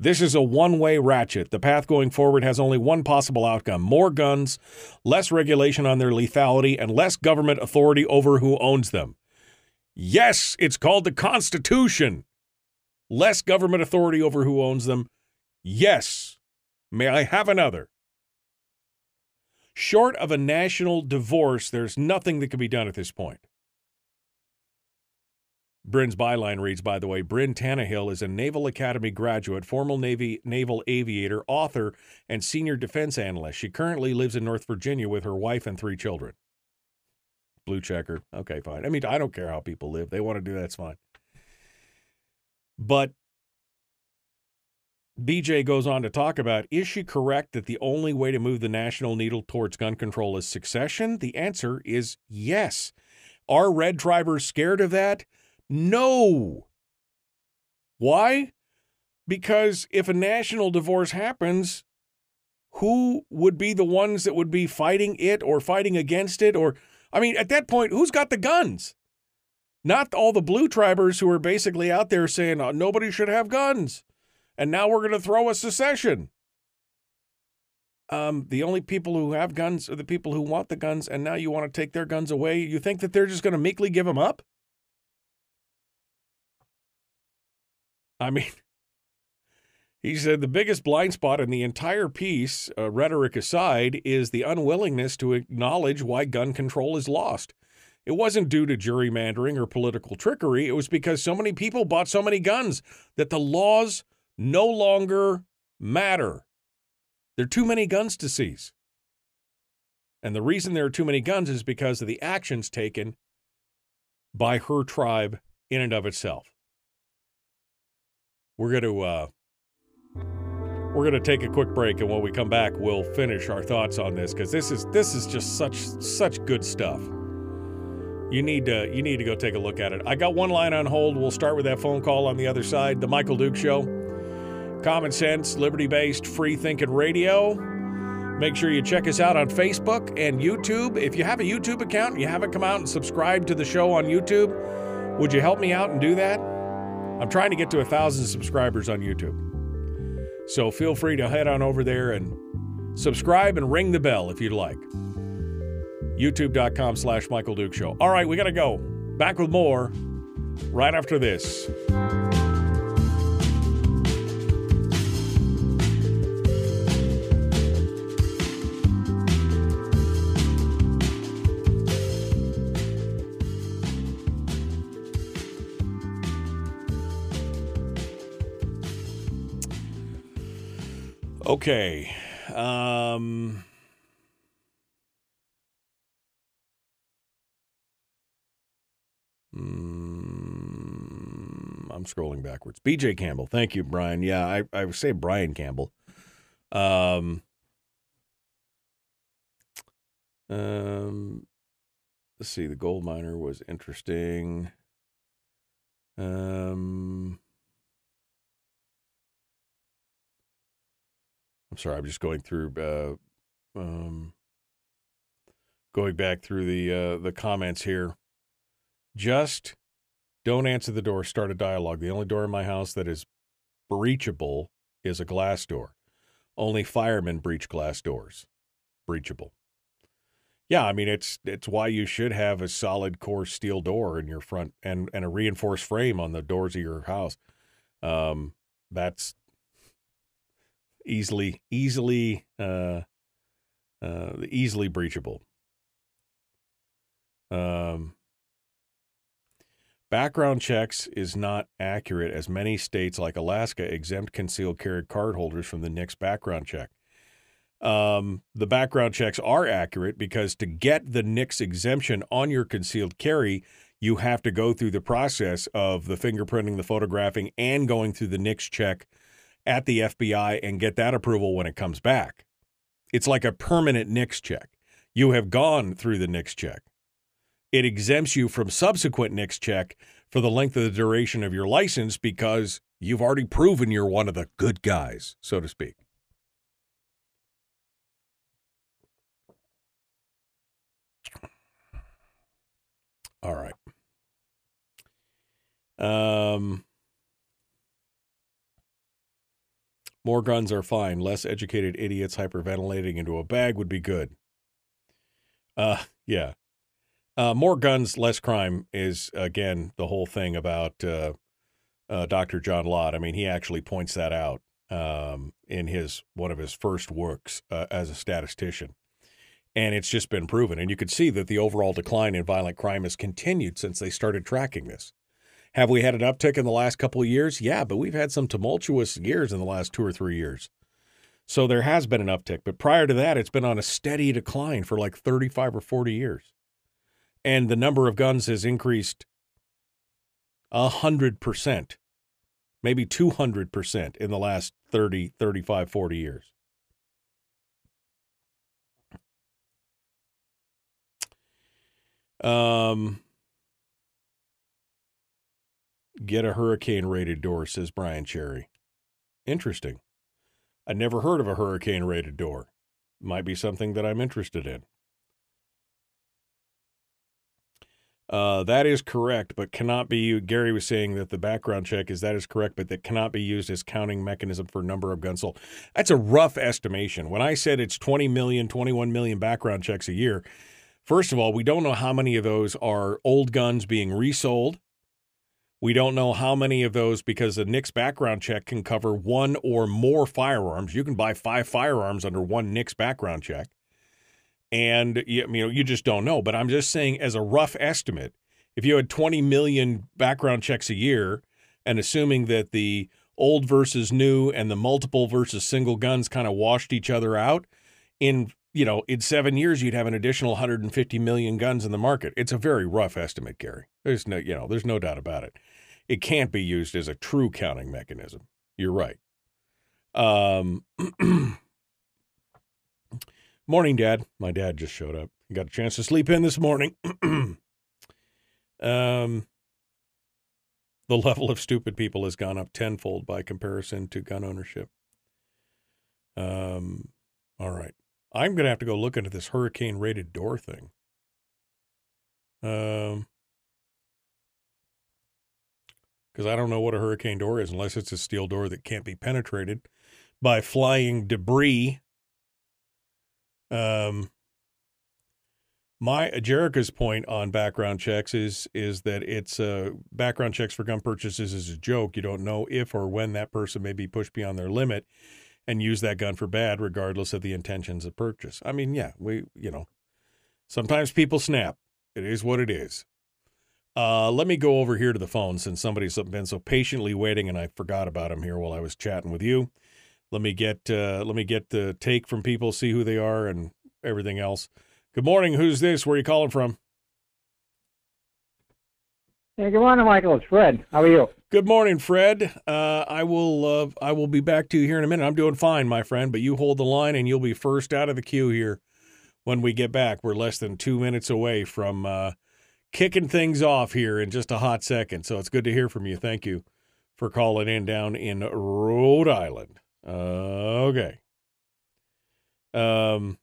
This is a one way ratchet. The path going forward has only one possible outcome more guns, less regulation on their lethality, and less government authority over who owns them. Yes, it's called the Constitution. Less government authority over who owns them. Yes. May I have another? Short of a national divorce, there's nothing that can be done at this point. Bryn's byline reads, by the way, Bryn Tannehill is a Naval Academy graduate, former Navy naval aviator, author, and senior defense analyst. She currently lives in North Virginia with her wife and three children. Blue checker. Okay, fine. I mean, I don't care how people live. They want to do that, it's fine. But BJ goes on to talk about is she correct that the only way to move the national needle towards gun control is succession? The answer is yes. Are red tribers scared of that? No. Why? Because if a national divorce happens, who would be the ones that would be fighting it or fighting against it? Or, I mean, at that point, who's got the guns? Not all the blue tribers who are basically out there saying oh, nobody should have guns and now we're going to throw a secession. Um, the only people who have guns are the people who want the guns, and now you want to take their guns away. You think that they're just going to meekly give them up? (laughs) I mean, he said the biggest blind spot in the entire piece, uh, rhetoric aside, is the unwillingness to acknowledge why gun control is lost. It wasn't due to gerrymandering or political trickery. It was because so many people bought so many guns that the laws no longer matter. There are too many guns to seize. And the reason there are too many guns is because of the actions taken by her tribe in and of itself. We're going to uh, we're going to take a quick break, and when we come back, we'll finish our thoughts on this because this is this is just such such good stuff. You need to you need to go take a look at it. I got one line on hold. We'll start with that phone call on the other side. The Michael Duke Show. Common sense, liberty based, free thinking radio. Make sure you check us out on Facebook and YouTube. If you have a YouTube account and you haven't come out and subscribed to the show on YouTube, would you help me out and do that? I'm trying to get to a thousand subscribers on YouTube. So feel free to head on over there and subscribe and ring the bell if you'd like. YouTube.com slash Michael Duke Show. All right, we got to go. Back with more right after this. Okay. Um, mm, I'm scrolling backwards. BJ Campbell. Thank you, Brian. Yeah, I, I would say Brian Campbell. Um, um, let's see. The gold miner was interesting. Um, sorry, I'm just going through, uh, um, going back through the uh, the comments here. Just don't answer the door. Start a dialogue. The only door in my house that is breachable is a glass door. Only firemen breach glass doors. Breachable. Yeah, I mean it's it's why you should have a solid core steel door in your front and and a reinforced frame on the doors of your house. Um, that's easily easily uh, uh, easily breachable. Um, background checks is not accurate as many states like Alaska exempt concealed carry card holders from the NICS background check. Um, the background checks are accurate because to get the NICS exemption on your concealed carry, you have to go through the process of the fingerprinting, the photographing, and going through the NICS check at the FBI and get that approval when it comes back. It's like a permanent NICS check. You have gone through the NICS check. It exempts you from subsequent NICS check for the length of the duration of your license because you've already proven you're one of the good guys, so to speak. All right. Um, more guns are fine. Less educated idiots hyperventilating into a bag would be good. Uh, yeah. Uh, more guns, less crime is again the whole thing about uh, uh, Dr. John Lott. I mean, he actually points that out um, in his one of his first works uh, as a statistician, and it's just been proven. And you could see that the overall decline in violent crime has continued since they started tracking this. Have we had an uptick in the last couple of years? Yeah, but we've had some tumultuous years in the last two or three years. So there has been an uptick, but prior to that, it's been on a steady decline for like 35 or 40 years. And the number of guns has increased 100%, maybe 200% in the last 30, 35, 40 years. Um, get a hurricane rated door, says Brian Cherry. Interesting. I never heard of a hurricane rated door. Might be something that I'm interested in. Uh, that is correct, but cannot be. Gary was saying that the background check is that is correct, but that cannot be used as counting mechanism for number of guns sold. That's a rough estimation. When I said it's 20 million, 21 million background checks a year, first of all, we don't know how many of those are old guns being resold. We don't know how many of those because a NICS background check can cover one or more firearms. You can buy five firearms under one NICS background check and you, you know you just don't know. But I'm just saying, as a rough estimate, if you had 20 million background checks a year, and assuming that the old versus new and the multiple versus single guns kind of washed each other out, in you know in seven years you'd have an additional 150 million guns in the market. It's a very rough estimate, Gary. There's no you know there's no doubt about it. It can't be used as a true counting mechanism. You're right. Um, (clears throat) Morning, Dad. My dad just showed up. He got a chance to sleep in this morning. (clears throat) um, the level of stupid people has gone up tenfold by comparison to gun ownership. Um, all right. I'm going to have to go look into this hurricane rated door thing. Um, because I don't know what a hurricane door is unless it's a steel door that can't be penetrated by flying debris um, my Jerica's point on background checks is is that it's uh, background checks for gun purchases is a joke. You don't know if or when that person may be pushed beyond their limit and use that gun for bad, regardless of the intentions of purchase. I mean, yeah, we you know, sometimes people snap. It is what it is. Uh, let me go over here to the phone since somebody's been so patiently waiting, and I forgot about him here while I was chatting with you. Let me get uh, let me get the take from people, see who they are, and everything else. Good morning. Who's this? Where are you calling from? Hey, good morning, Michael. It's Fred. How are you? Good morning, Fred. Uh, I will uh, I will be back to you here in a minute. I'm doing fine, my friend, but you hold the line and you'll be first out of the queue here when we get back. We're less than two minutes away from uh, kicking things off here in just a hot second. So it's good to hear from you. Thank you for calling in down in Rhode Island. Okay. Um.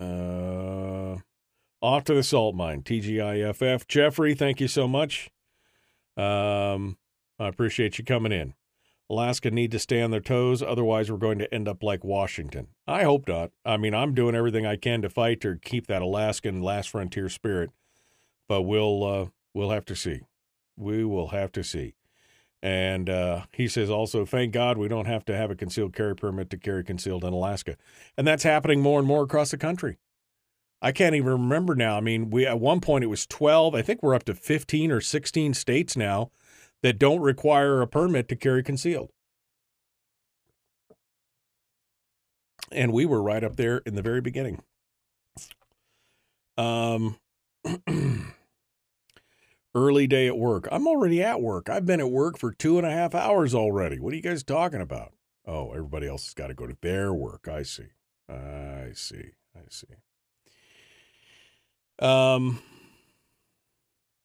Uh. Off to the salt mine. TGIFF. Jeffrey, thank you so much. Um. I appreciate you coming in. Alaska need to stay on their toes, otherwise we're going to end up like Washington. I hope not. I mean, I'm doing everything I can to fight to keep that Alaskan last frontier spirit, but we'll uh, we'll have to see. We will have to see. And uh, he says also, thank God we don't have to have a concealed carry permit to carry concealed in Alaska. And that's happening more and more across the country. I can't even remember now. I mean, we at one point it was 12. I think we're up to 15 or 16 states now that don't require a permit to carry concealed. And we were right up there in the very beginning. Um (clears throat) early day at work. I'm already at work. I've been at work for two and a half hours already. What are you guys talking about? Oh, everybody else has got to go to their work. I see. I see. I see. Um,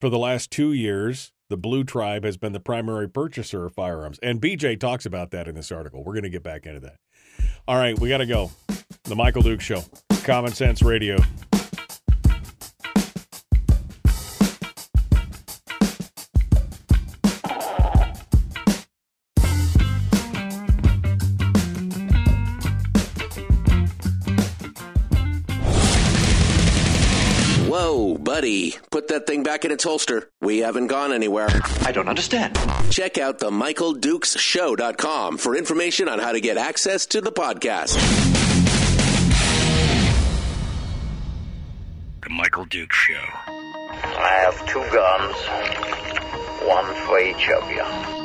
for the last two years, the Blue Tribe has been the primary purchaser of firearms. And BJ talks about that in this article. We're going to get back into that. All right, we got to go. The Michael Duke Show, Common Sense Radio. Buddy, put that thing back in its holster. We haven't gone anywhere. I don't understand. Check out the MichaelDukesShow.com for information on how to get access to the podcast. The Michael Duke Show. I have two guns, one for each of you.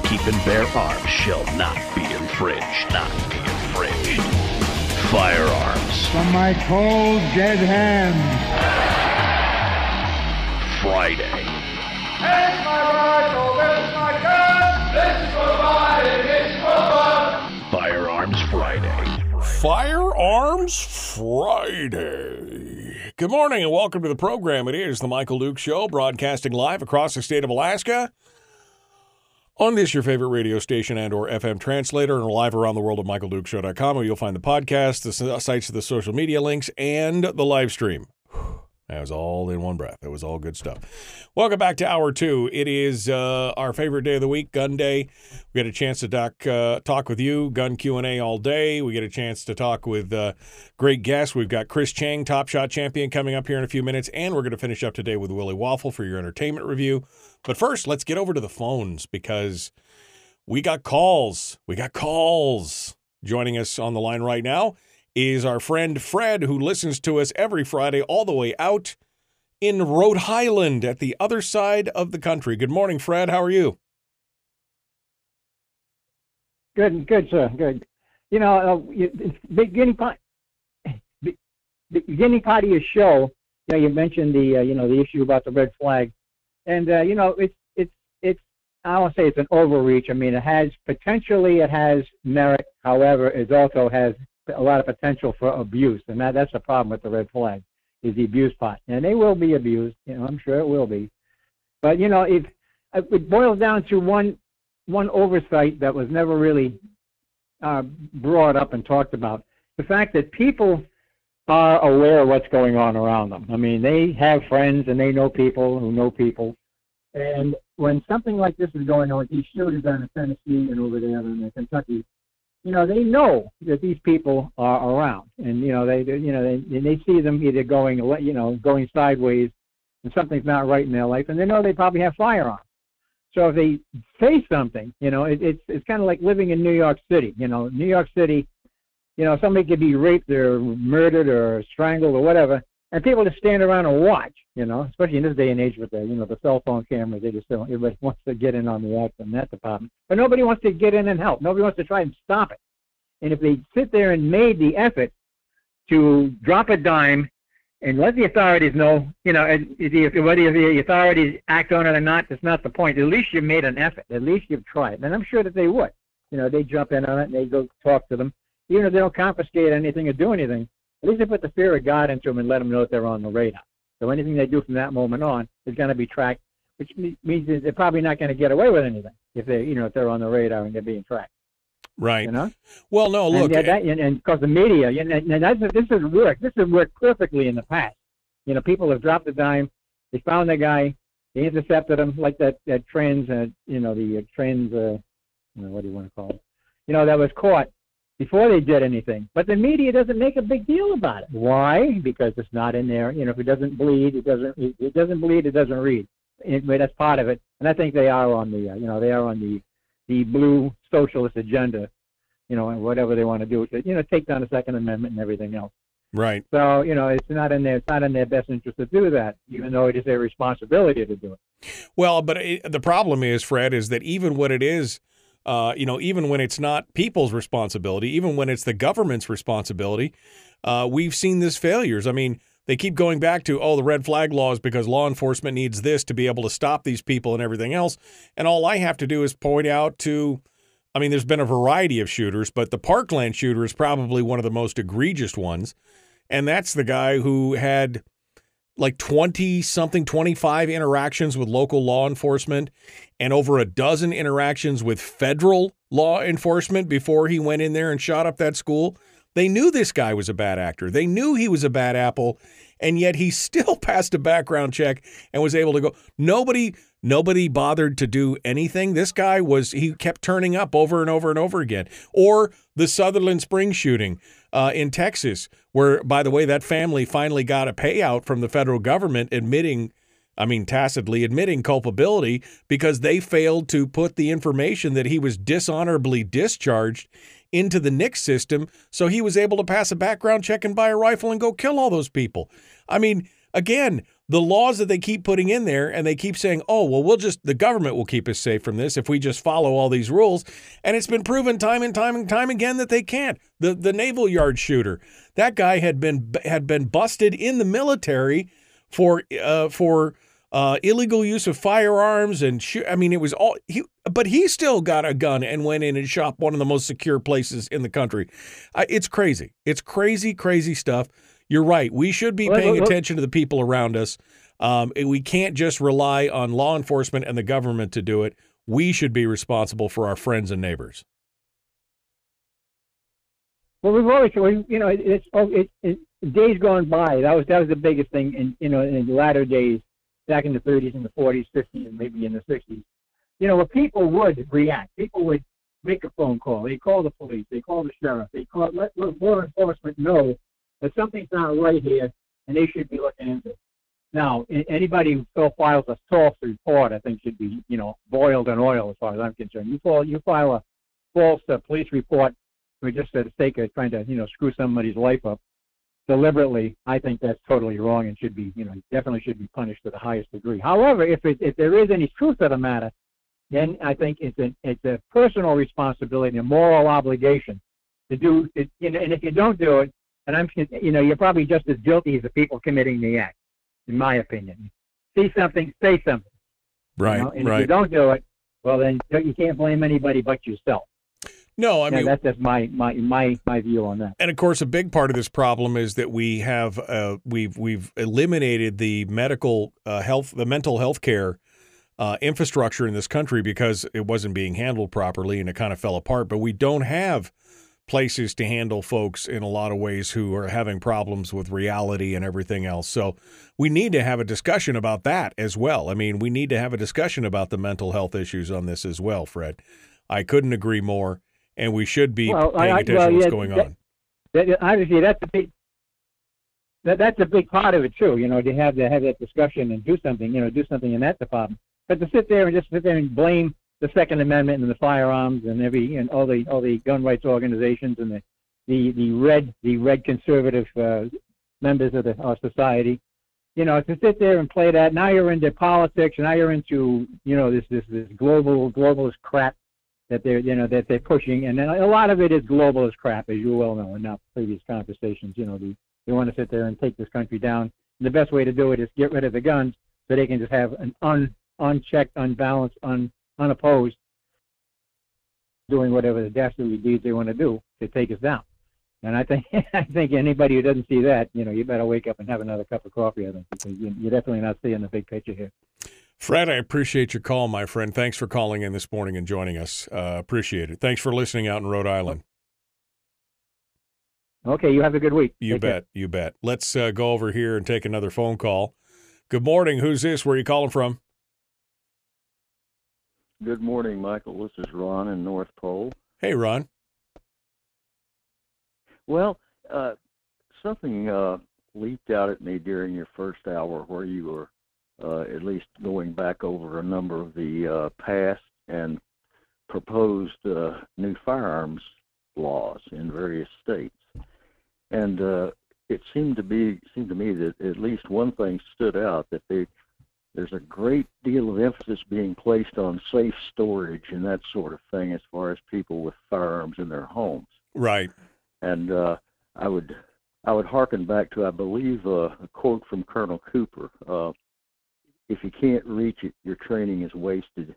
and bear arms shall not be infringed. Not be infringed. Firearms From my cold, dead hands. Friday. Here's my rifle, this is my gun. This is for fighting, this is for fun. Firearms Friday. Firearms Friday. Good morning and welcome to the program. It is the Michael Duke Show, broadcasting live across the state of Alaska on this your favorite radio station and or FM translator and live around the world at michaeldukeshow.com where you'll find the podcast, the sites of the social media links, and the live stream. That was all in one breath. It was all good stuff. Welcome back to hour two. It is uh, our favorite day of the week, Gun Day. We get a chance to talk, uh, talk with you, Gun Q and A all day. We get a chance to talk with uh, great guests. We've got Chris Cheng, Top Shot champion, coming up here in a few minutes, and we're going to finish up today with Willie Waffle for your entertainment review. But first, let's get over to the phones because we got calls. We got calls. Joining us on the line right now is our friend Fred, who listens to us every Friday all the way out in Rhode Island at the other side of the country. Good morning, Fred. How are you? Good, good, sir. Good. You know, uh, beginning part, beginning part of your show. You know, you mentioned the uh, you know the issue about the red flag, and uh, you know it's it's it's I don't say it's an overreach. I mean, it has potentially it has merit. However, it also has a lot of potential for abuse, and that that's the problem with the red flag is the abuse part, and they will be abused. You know, I'm sure it will be. But you know, if it boils down to one one oversight that was never really uh, brought up and talked about the fact that people are aware of what's going on around them. I mean, they have friends and they know people who know people. And when something like this is going on, these shooters down in Tennessee and over there in Kentucky, you know, they know that these people are around, and you know, they, you know, they and they see them either going, you know, going sideways, and something's not right in their life, and they know they probably have firearms. So if they say something, you know, it, it's it's kind of like living in New York City. You know, New York City, you know, somebody could be raped or murdered or strangled or whatever, and people just stand around and watch. You know, especially in this day and age with the you know the cell phone cameras, they just don't. Everybody (laughs) wants to get in on the act in that department, but nobody wants to get in and help. Nobody wants to try and stop it. And if they sit there and made the effort to drop a dime and let the authorities know, you know, whether the authorities act on it or not, that's not the point. At least you made an effort. At least you've tried. And I'm sure that they would. You know, they jump in on it and they go talk to them. Even if they don't confiscate anything or do anything, at least they put the fear of God into them and let them know that they're on the radar. So anything they do from that moment on is going to be tracked, which means that they're probably not going to get away with anything if they, you know, if they're on the radar and they're being tracked. Right. You know. Well, no, look. and, yeah, that, and, and because the media, and, and that's, this has worked. This has worked perfectly in the past. You know, people have dropped the dime. They found the guy. They intercepted him, like that that trans, uh, you know, the uh, trans, uh, you know, what do you want to call it? You know, that was caught before they did anything. But the media doesn't make a big deal about it. Why? Because it's not in there. You know, if it doesn't bleed, it doesn't. It, doesn't bleed. It doesn't read. Anyway, that's part of it. And I think they are on the, uh, you know, they are on the the blue socialist agenda. You know, and whatever they want to do, to, you know, take down the Second Amendment and everything else. Right. So you know, it's not in their it's not in their best interest to do that, even though it is their responsibility to do it. Well, but it, the problem is, Fred, is that even when it is, uh, you know, even when it's not people's responsibility, even when it's the government's responsibility, uh, we've seen this failures. I mean, they keep going back to, oh, the red flag laws because law enforcement needs this to be able to stop these people and everything else. And all I have to do is point out to, I mean, there's been a variety of shooters, but the Parkland shooter is probably one of the most egregious ones. And that's the guy who had like 20 something, 25 interactions with local law enforcement and over a dozen interactions with federal law enforcement before he went in there and shot up that school. They knew this guy was a bad actor. They knew he was a bad apple, and yet he (laughs) still passed a background check and was able to go. Nobody nobody bothered to do anything. This guy was he kept turning up over and over and over again. Or the Sutherland Springs shooting uh, in Texas, where by the way that family finally got a payout from the federal government admitting I mean, tacitly admitting culpability because they failed to put the information that he was dishonorably discharged into the NICS system. So he was able to pass a background check and buy a rifle and go kill all those people. I mean, again, the laws that they keep putting in there and they keep saying, oh, well, we'll just, the government will keep us safe from this if we just follow all these rules. And it's been proven time and time and time again that they can't. The, the naval yard shooter, that guy had been, had been busted in the military for, uh, for, uh, illegal use of firearms and shoot. I mean, it was all he, but he still got a gun and went in and shot one of the most secure places in the country. Uh, it's crazy. It's crazy, crazy stuff. You're right. We should be paying attention to the people around us. Um, we can't just rely on law enforcement and the government to do it. We should be responsible for our friends and neighbors. Well, we've always, you know, it's oh, it, it, days gone by. That was that was the biggest thing, in you know, in the latter days back in the 30s and the 40s, 50s, and maybe in the 60s, you know, people would react. People would make a phone call. They call the police. They call the sheriff. They call let, let law enforcement know that something's not right here, and they should be looking into it. Now, anybody who still files a false report, I think, should be, you know, boiled in oil as far as I'm concerned. You file, you file a false uh, police report for just for the sake of trying to, you know, screw somebody's life up deliberately, I think that's totally wrong and should be, you know, definitely should be punished to the highest degree. However, if it, if there is any truth to the matter, then I think it's a it's a personal responsibility, a moral obligation to do it. And if you don't do it, and I'm, you know, you're probably just as guilty as the people committing the act, in my opinion. See something, say something. Right. You know? And right. if you don't do it, well, then you can't blame anybody but yourself. No, I mean that's just my, my my my view on that. And of course, a big part of this problem is that we have uh, we've we've eliminated the medical uh, health, the mental health care uh, infrastructure in this country because it wasn't being handled properly and it kind of fell apart. But we don't have places to handle folks in a lot of ways who are having problems with reality and everything else. So we need to have a discussion about that as well. I mean, we need to have a discussion about the mental health issues on this as well, Fred. I couldn't agree more and we should be well, paying I, attention well, to what's yeah, going that, on. That, obviously, that's a big that, that's a big part of it too. You know, to have to have that discussion and do something. You know, do something in that department. But to sit there and just sit there and blame the Second Amendment and the firearms and every and all the all the gun rights organizations and the the the red the red conservative uh, members of the our society. You know, to sit there and play that. Now you're into politics. Now you're into you know this this this global globalist crap that they're you know that they're pushing, and then a lot of it is globalist crap, as you well know in our previous conversations. You know, the, they want to sit there and take this country down. And the best way to do it is get rid of the guns, so they can just have an un, unchecked, unbalanced, un, unopposed, doing whatever the dastardly deeds they want to do to take us down. And I think (laughs) I think anybody who doesn't see that, you know, you better wake up and have another cup of coffee. I think because you're definitely not seeing the big picture here. Fred, I appreciate your call, my friend. Thanks for calling in this morning and joining us. Uh, appreciate it. Thanks for listening out in Rhode Island. Okay, you have a good week. You Take bet. care. You bet. Let's uh, go over here and take another phone call. Good morning. Who's this? Where are you calling from? Good morning, Michael. This is Ron in North Pole. Hey, Ron. Well, uh, something uh, leaped out at me during your first hour where you were uh, at least going back over a number of the uh, past and proposed uh, new firearms laws in various states, and uh, it seemed to be seemed to me that at least one thing stood out that they there's a great deal of emphasis being placed on safe storage and that sort of thing as far as people with firearms in their homes. Right. And uh, I would I would harken back to I believe uh, a quote from Colonel Cooper. Uh, if you can't reach it, your training is wasted.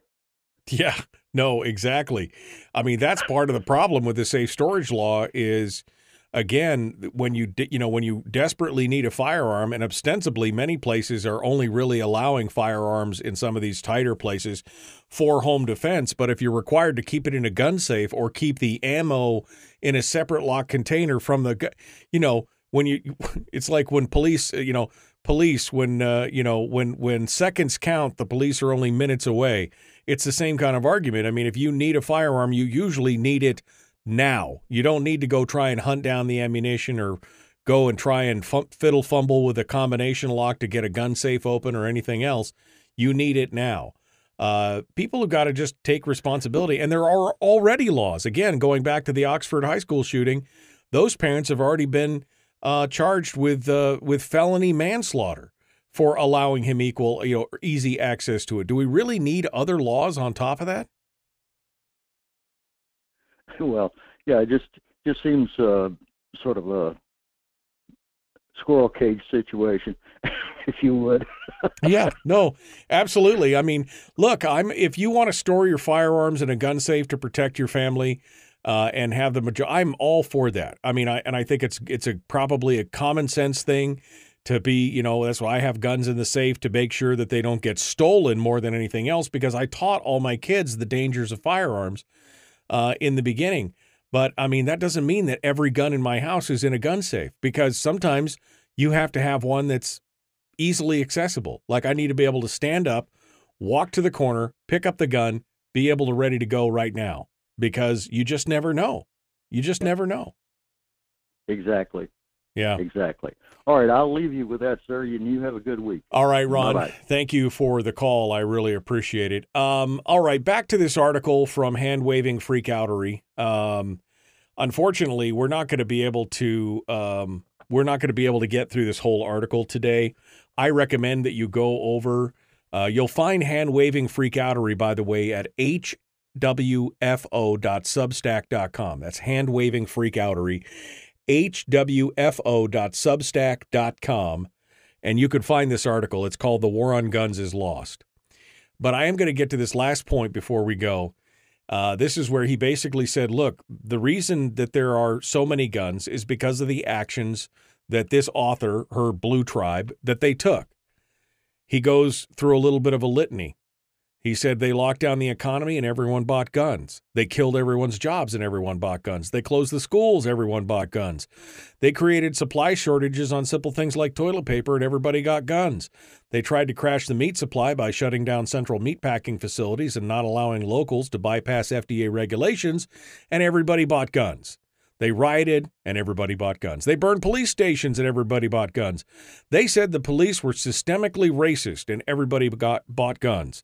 Yeah, no, exactly. I mean, that's part of the problem with the safe storage law is again, when you de- you know when you desperately need a firearm, and ostensibly many places are only really allowing firearms in some of these tighter places for home defense. But if you're required to keep it in a gun safe or keep the ammo in a separate locked container from the, gu- you know, when you, (laughs) it's like when police, you know, police when uh, you know when when seconds count, the police are only minutes away. It's the same kind of argument. I mean, if you need a firearm, you usually need it now. You don't need to go try and hunt down the ammunition or go and try and f- fiddle fumble with a combination lock to get a gun safe open or anything else. You need it now. Uh, people have got to just take responsibility. And there are already laws. Again, going back to the Oxford High School shooting, those parents have already been uh, charged with uh, with felony manslaughter for allowing him equal, you know, easy access to it. Do we really need other laws on top of that? (laughs) Well, yeah, it just just seems uh, sort of a squirrel cage situation, (laughs) if you would. (laughs) yeah, no, absolutely. I mean, look, I'm if you want to store your firearms in a gun safe to protect your family uh, and have the major, I'm all for that. I mean, I and I think it's it's a probably a common sense thing to be, you know, that's why I have guns in the safe to make sure that they don't get stolen more than anything else because I taught all my kids the dangers of firearms uh, in the beginning. But I mean, that doesn't mean that every gun in my house is in a gun safe because sometimes you have to have one that's easily accessible. Like I need to be able to stand up, walk to the corner, pick up the gun, be able to ready to go right now because you just never know. You just never know. Exactly. Yeah. Exactly. All right, I'll leave you with that, sir, and you have a good week. All right, Ron. Bye-bye. Thank you for the call. I really appreciate it. Um, all right, back to this article from Hand Waving Freakoutery. Um, unfortunately, we're not going to be able to. Um, we're not going to be able to get through this whole article today. I recommend that you go over. Uh, you'll find Hand Waving Freakoutery, by the way, at hwfo.substack.com. That's Hand Waving Freakoutery hwfo.substack.com, and you could find this article. It's called The War on Guns is Lost. But I am going to get to this last point before we go. Uh, this is where he basically said, look, the reason that there are so many guns is because of the actions that this author, her Blue Tribe, that they took. He goes through a little bit of a litany. He said they locked down the economy and everyone bought guns. They killed everyone's jobs and everyone bought guns. They closed the schools, everyone bought guns. They created supply shortages on simple things like toilet paper and everybody got guns. They tried to crash the meat supply by shutting down central meat packing facilities and not allowing locals to bypass FDA regulations, and everybody bought guns. They rioted and everybody bought guns. They burned police stations and everybody bought guns. They said the police were systemically racist and everybody got bought guns.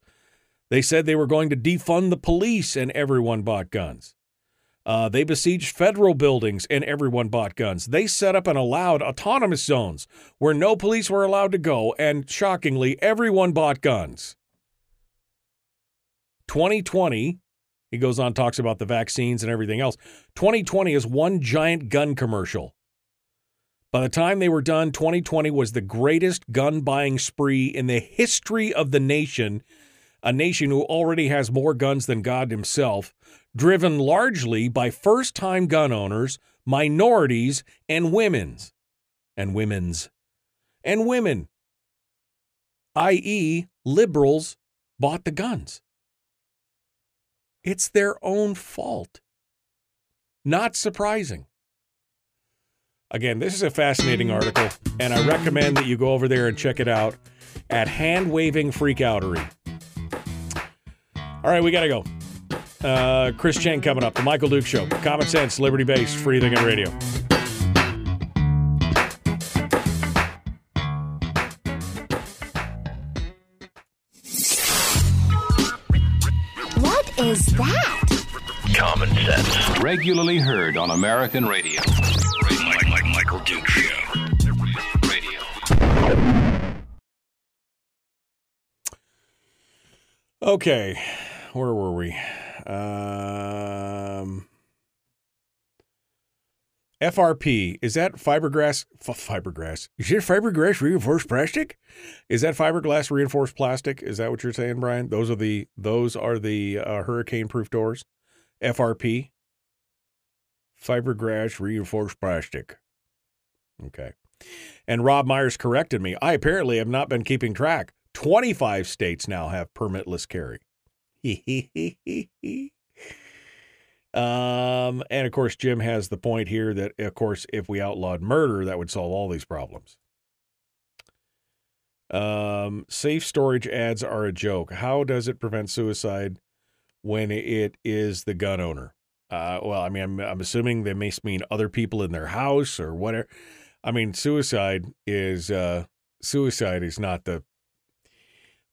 They said they were going to defund the police, and everyone bought guns. Uh, they besieged federal buildings, and everyone bought guns. They set up and allowed autonomous zones where no police were allowed to go, and shockingly, everyone bought guns. 2020, he goes on, talks about the vaccines and everything else. 2020 is one giant gun commercial. By the time they were done, 2020 was the greatest gun buying spree in the history of the nation a nation who already has more guns than God Himself, driven largely by first time gun owners, minorities, and women's. And women's. And women. I.e., liberals bought the guns. It's their own fault. Not surprising. Again, this is a fascinating article, and I recommend that you go over there and check it out at Hand Waving Freakoutery. All right, we got to go. Uh, Chris Cheng coming up. The Michael Duke Show. Common sense, liberty based, free thinking radio. What is that? Common sense. Regularly heard on American radio. Mike, Mike, Michael Duke Show. Radio. Okay, where were we? Um, FRP is that fiberglass? Fiberglass is it fiberglass reinforced plastic? Is that fiberglass reinforced plastic? Is that what you're saying, Brian? Those are the those are the uh, hurricane proof doors. FRP, Fiberglass reinforced plastic. Okay. And Rob Myers corrected me. I apparently have not been keeping track. 25 states now have permitless carry. Um, and of course, Jim has the point here that, of course, if we outlawed murder, that would solve all these problems. Um, safe storage ads are a joke. How does it prevent suicide when it is the gun owner? Uh, well, I mean, I'm, I'm assuming they may mean other people in their house or whatever. I mean, suicide is uh, suicide is not the.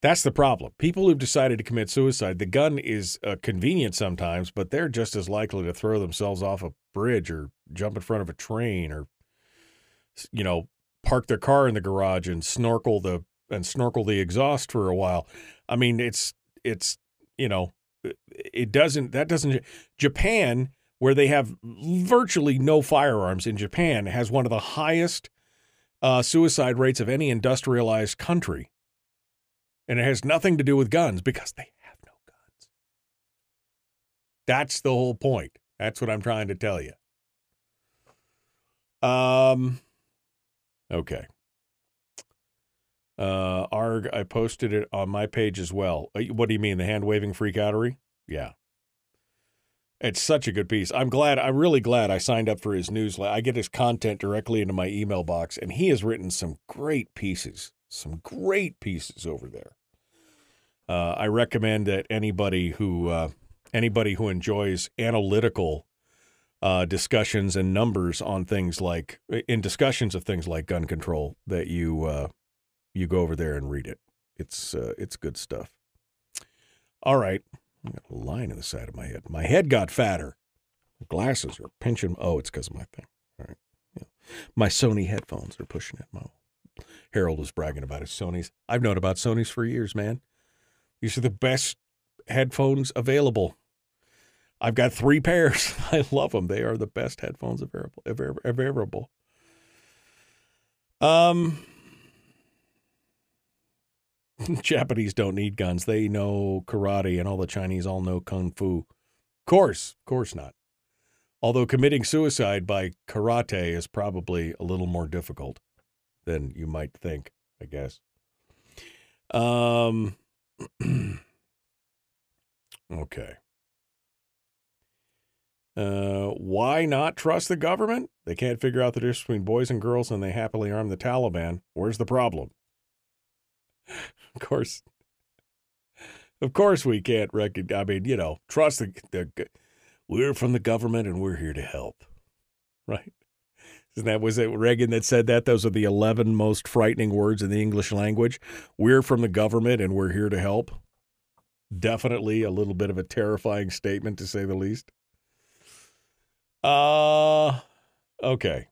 That's the problem. People who've decided to commit suicide, the gun is uh, convenient sometimes, but they're just as likely to throw themselves off a bridge or jump in front of a train or, you know, park their car in the garage and snorkel the and snorkel the exhaust for a while. I mean, it's it's you know, it doesn't that doesn't Japan where they have virtually no firearms in Japan has one of the highest uh, suicide rates of any industrialized country. And it has nothing to do with guns because they have no guns. That's the whole point. That's what I'm trying to tell you. Um, okay. Uh, ARG, I posted it on my page as well. Uh, what do you mean, the hand waving freakoutery? Yeah. It's such a good piece. I'm glad, I'm really glad I signed up for his newsletter. I get his content directly into my email box, and he has written some great pieces, some great pieces over there. Uh, I recommend that anybody who uh, anybody who enjoys analytical uh, discussions and numbers on things like in discussions of things like gun control that you uh, you go over there and read it. It's uh, it's good stuff. All right, I got a line in the side of my head. My head got fatter. My glasses are pinching. Oh, it's because of my thing. All right, yeah. my Sony headphones are pushing it. My Harold was bragging about his Sony's. I've known about Sony's for years, man. These are the best headphones available. I've got three pairs. (laughs) I love them. They are the best headphones available. Available. Um, (laughs) Japanese don't need guns. They know karate, and all the Chinese all know kung fu. Of course, of course not. Although committing suicide by karate is probably a little more difficult than you might think, I guess. Um. (clears throat) okay. Uh, why not trust the government? They can't figure out the difference between boys and girls, and they happily arm the Taliban. Where's the problem? (laughs) of course, of course, we can't recognize. I mean, you know, trust the, the. We're from the government, and we're here to help, right? Isn't that was it Reagan that said that? Those are the eleven most frightening words in the English language. We're from the government, and we're here to help. Definitely a little bit of a terrifying statement, to say the least. Uh, okay.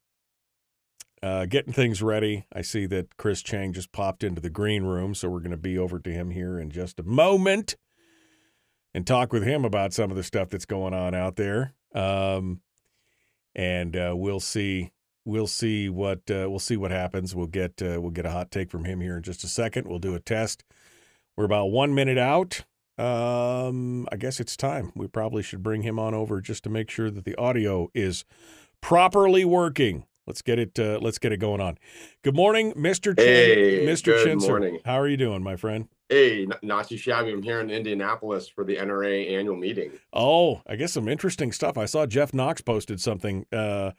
Uh, getting things ready. I see that Chris Cheng just popped into the green room, so we're going to be over to him here in just a moment and talk with him about some of the stuff that's going on out there. Um, and uh, we'll see. We'll see what uh, we'll see what happens. We'll get uh, we'll get a hot take from him here in just a second. We'll do a test. We're about one minute out. Um, I guess it's time. We probably should bring him on over just to make sure that the audio is properly working. Let's get it. Uh, let's get it going on. Good morning, Mr. Chin, Hey, Mr. good Chinser. morning. How are you doing, my friend? Hey, Nazi shabby. I'm here in Indianapolis for the NRA annual meeting. Oh, I guess some interesting stuff. I saw Jeff Knox posted something uh,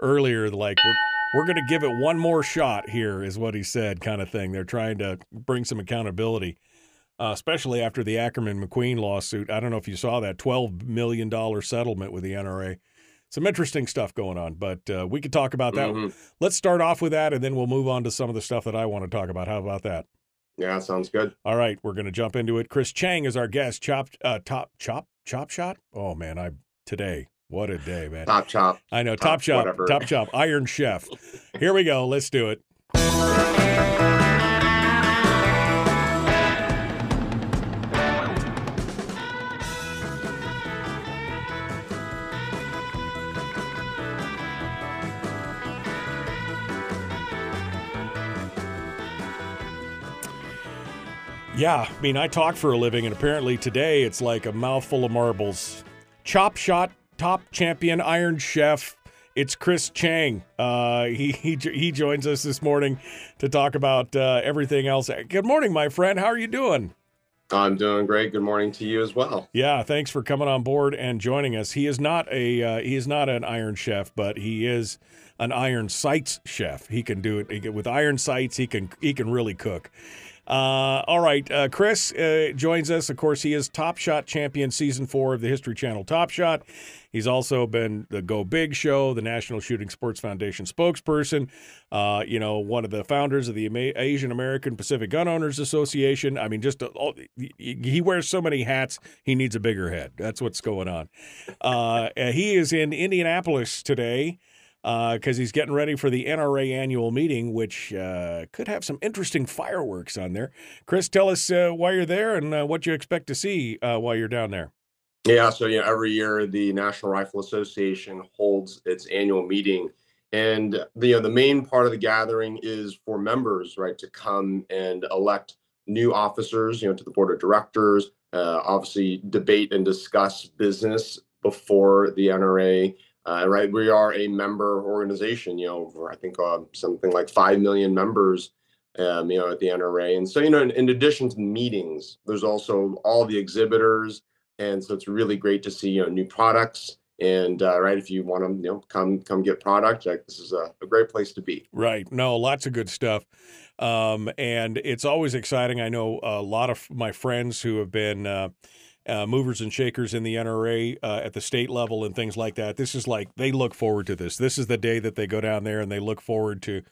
earlier, like we're we're going to give it one more shot here, is what he said, kind of thing. They're trying to bring some accountability, uh, especially after the Ackerman McQueen lawsuit. I don't know if you saw that twelve million dollar settlement with the NRA. Some interesting stuff going on, but uh, we could talk about that. Mhm. Let's start off with that, and then we'll move on to some of the stuff that I want to talk about. How about that? Yeah, sounds good. All right, we're going to jump into it. Chris Cheng is our guest. Chop, uh, top, chop, chop shot. Oh man, I today. What a day, man. Top chop. I know. Top Top, chop, whatever. top chop, Iron Chef. Here we go. Let's do it. Yeah, I mean, I talk for a living, and apparently today it's like a mouthful of marbles. Chop shot top champion Iron Chef. It's Chris Cheng. Uh, he, he he joins us this morning to talk about uh, everything else. Good morning, my friend. How are you doing? I'm doing great. Good morning to you as well. Yeah, thanks for coming on board and joining us. He is not a uh, he is not an Iron Chef, but he is an Iron Sights chef. He can do it with Iron Sights. He can he can really cook. Uh, all right, uh, Chris uh, joins us. Of course, he is Top Shot champion, season four of the History Channel Top Shot. He's also been the Go Big Show, the National Shooting Sports Foundation spokesperson. Uh, you know, one of the founders of the Asian American Pacific Gun Owners Association. I mean, just all, he wears so many hats. He needs a bigger head. That's what's going on. Uh, (laughs) he is in Indianapolis today because uh, he's getting ready for the NRA annual meeting, which uh, could have some interesting fireworks on there. Chris, tell us uh, why you're there and uh, what you expect to see uh, while you're down there. Yeah, so you know, every year the National Rifle Association holds its annual meeting, and the you know, the main part of the gathering is for members, right, to come and elect new officers, you know, to the board of directors. Uh, obviously, debate and discuss business before the NRA uh, right, we are a member organization. You know, I think uh, something like five million members. Um, you know, at the NRA, and so you know, in, in, addition to meetings, there's also all the exhibitors, and so it's really great to see you know new products. And uh, right, if you want to, you know, come come get product, like this is a, a great place to be. Right. No, lots of good stuff. Um, and it's always exciting. I know a lot of my friends who have been uh, movers and shakers in the NRA uh, at the state level and things like that. This is like they look forward to this. This is the day that they go down there and they look forward to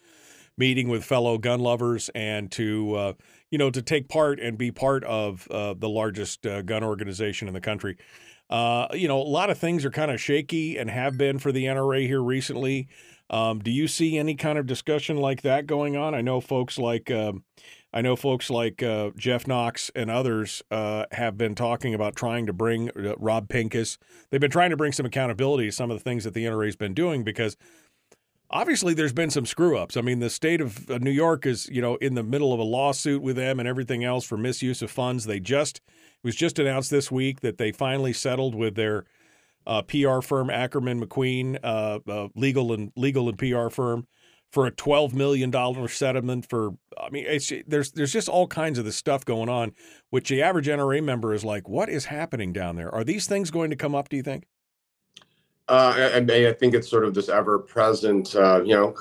meeting with fellow gun lovers and to uh, you know to take part and be part of uh, the largest uh, gun organization in the country. Uh, you know, a lot of things are kind of shaky and have been for the NRA here recently. Um, do you see any kind of discussion like that going on? I know folks like um, I know folks like uh, Jeff Knox and others uh, have been talking about trying to bring uh, Rob Pincus. They've been trying to bring some accountability to some of the things that the NRA's been doing because obviously there's been some screw ups. I mean, the state of New York is you know in the middle of a lawsuit with them and everything else for misuse of funds. They just it was just announced this week that they finally settled with their uh, PR firm Ackerman McQueen, uh, uh, legal and legal and PR firm for a twelve million dollar settlement for. I mean, it's there's there's just all kinds of this stuff going on, which the average NRA member is like, what is happening down there? Are these things going to come up? Do you think? Uh, I, I think it's sort of this ever present, uh, you know,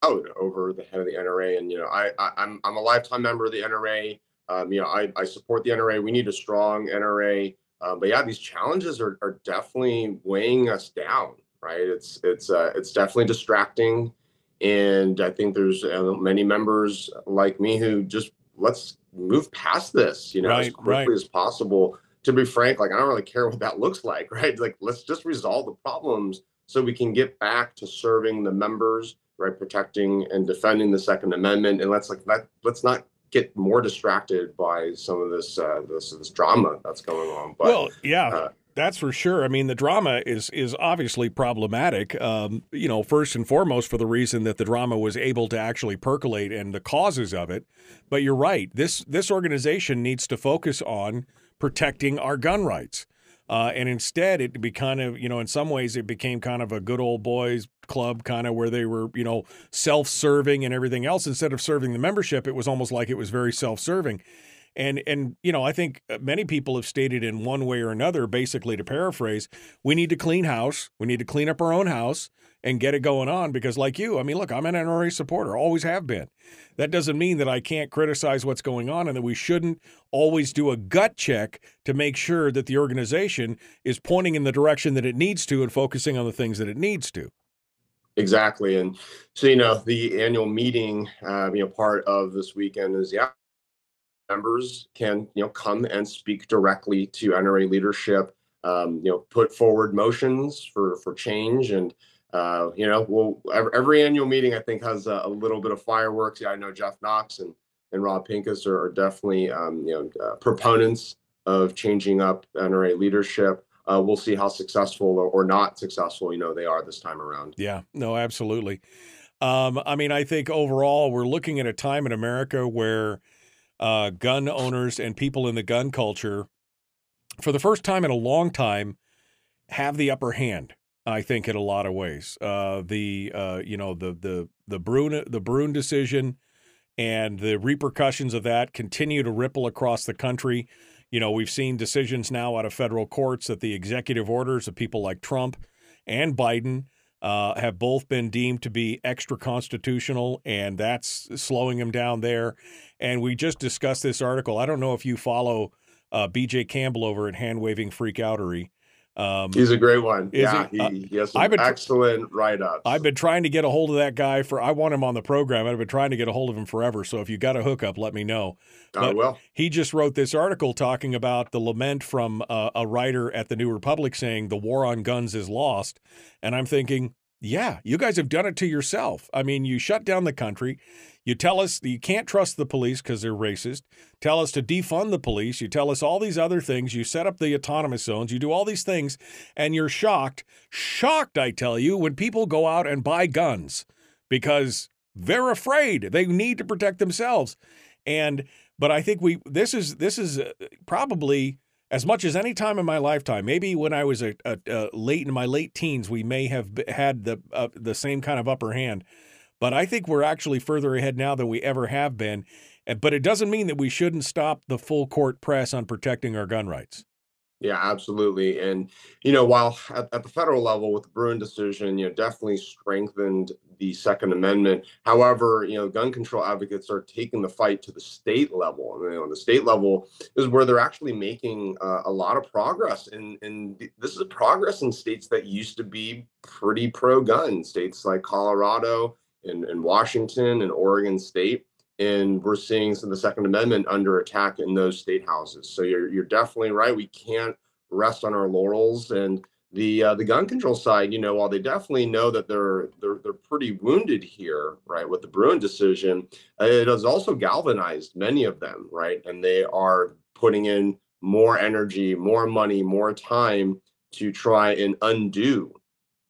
cloud over the head of the NRA, and you know, I, I am I'm, I'm a lifetime member of the NRA. Um, you know, I, I support the NRA. We need a strong NRA. Um, but yeah, these challenges are, are definitely weighing us down, right? It's it's uh, it's definitely distracting. And I think there's uh, many members like me who just let's move past this, you know, right, as quickly right. as possible. To be frank, like I don't really care (laughs) what that looks like, right? Like let's just resolve the problems so we can get back to serving the members, right? Protecting and defending the Second Amendment, and let's like let let's not get more distracted by some of this uh, this this drama that's going on. But, well, yeah. Uh, that's for sure. I mean, the drama is is obviously problematic. Um, you know, first and foremost for the reason that the drama was able to actually percolate and the causes of it. But you're right. This this organization needs to focus on protecting our gun rights. Uh, and instead, it be kind of, you know, in some ways, it became kind of a good old boys club, kind of where they were, you know, self serving and everything else. Instead of serving the membership, it was almost like it was very self serving. And and you know, I think uh, many people have stated in one way or another, basically to paraphrase, we need to clean house. We need to clean up our own house and get it going on because like you, I mean, look, I'm an NRA supporter, always have been. That doesn't mean that I can't criticize what's going on and that we shouldn't always do a gut check to make sure that the organization is pointing in the direction that it needs to and focusing on the things that it needs to. Exactly. And so, you know, the annual meeting, uh, you know, part of this weekend is, yeah, members can you know come and speak directly to NRA leadership. Um, you know, put forward motions for for change, and uh, you know, well, every, annual meeting I think has a, a, little bit of fireworks. Yeah, I know Jeff Knox and and Rob Pincus are, are definitely um, you know uh, proponents of changing up NRA leadership. Uh, we'll see how successful or, or, not successful you know they are this time around. Yeah, no, absolutely. Um, I mean, I think overall we're looking at a time in America where uh, gun owners and people in the gun culture, for the first time in a long time, have the upper hand. I think in a lot of ways, uh, the uh, you know the the the Bruen the Bruen decision and the repercussions of that continue to ripple across the country. You know, we've seen decisions now out of federal courts that the executive orders of people like Trump and Biden uh, have both been deemed to be extra constitutional, and that's slowing them down there. And we just discussed this article. I don't know if you follow uh, BJ Campbell over at Hand Waving Freakoutery. Um, He's a great one. Yeah, he, uh, he, has some been, excellent write ups. I've been trying to get a hold of that guy for. I want him on the program. I've been trying to get a hold of him forever. So if you got a hookup, let me know. I will. He just wrote this article talking about the lament from uh, a writer at the New Republic saying the war on guns is lost, and I'm thinking, yeah, you guys have done it to yourself. I mean, you shut down the country. You tell us you can't trust the police because they're racist. Tell us to defund the police. You tell us all these other things. You set up the autonomous zones. You do all these things, and you're shocked, shocked, I tell you, when people go out and buy guns because they're afraid. They need to protect themselves. And but I think we this is this is uh, probably as much as any time in my lifetime. Maybe when I was a, a, a late in my late teens, we may have had the uh, the same kind of upper hand but I think we're actually further ahead now than we ever have been. But it doesn't mean that we shouldn't stop the full court press on protecting our gun rights. Yeah, absolutely. And, you know, while at, at, the federal level with the Bruen decision, you know, definitely strengthened the Second Amendment. However, you know, gun control advocates are taking the fight to the state level. And, you know, the state level is where they're actually making uh, a lot of progress. And, and this is progress in states that used to be pretty pro gun, states like Colorado, in, in Washington and Oregon State. And we're seeing the Second Amendment under attack in those state houses. So you're you're definitely right. We can't rest on our laurels. And the uh, the gun control side, you know, while they definitely know that they're they're they're pretty wounded here, right, with the Bruen decision, it has also galvanized many of them, right, and they are putting in more energy, more money, more time to try and undo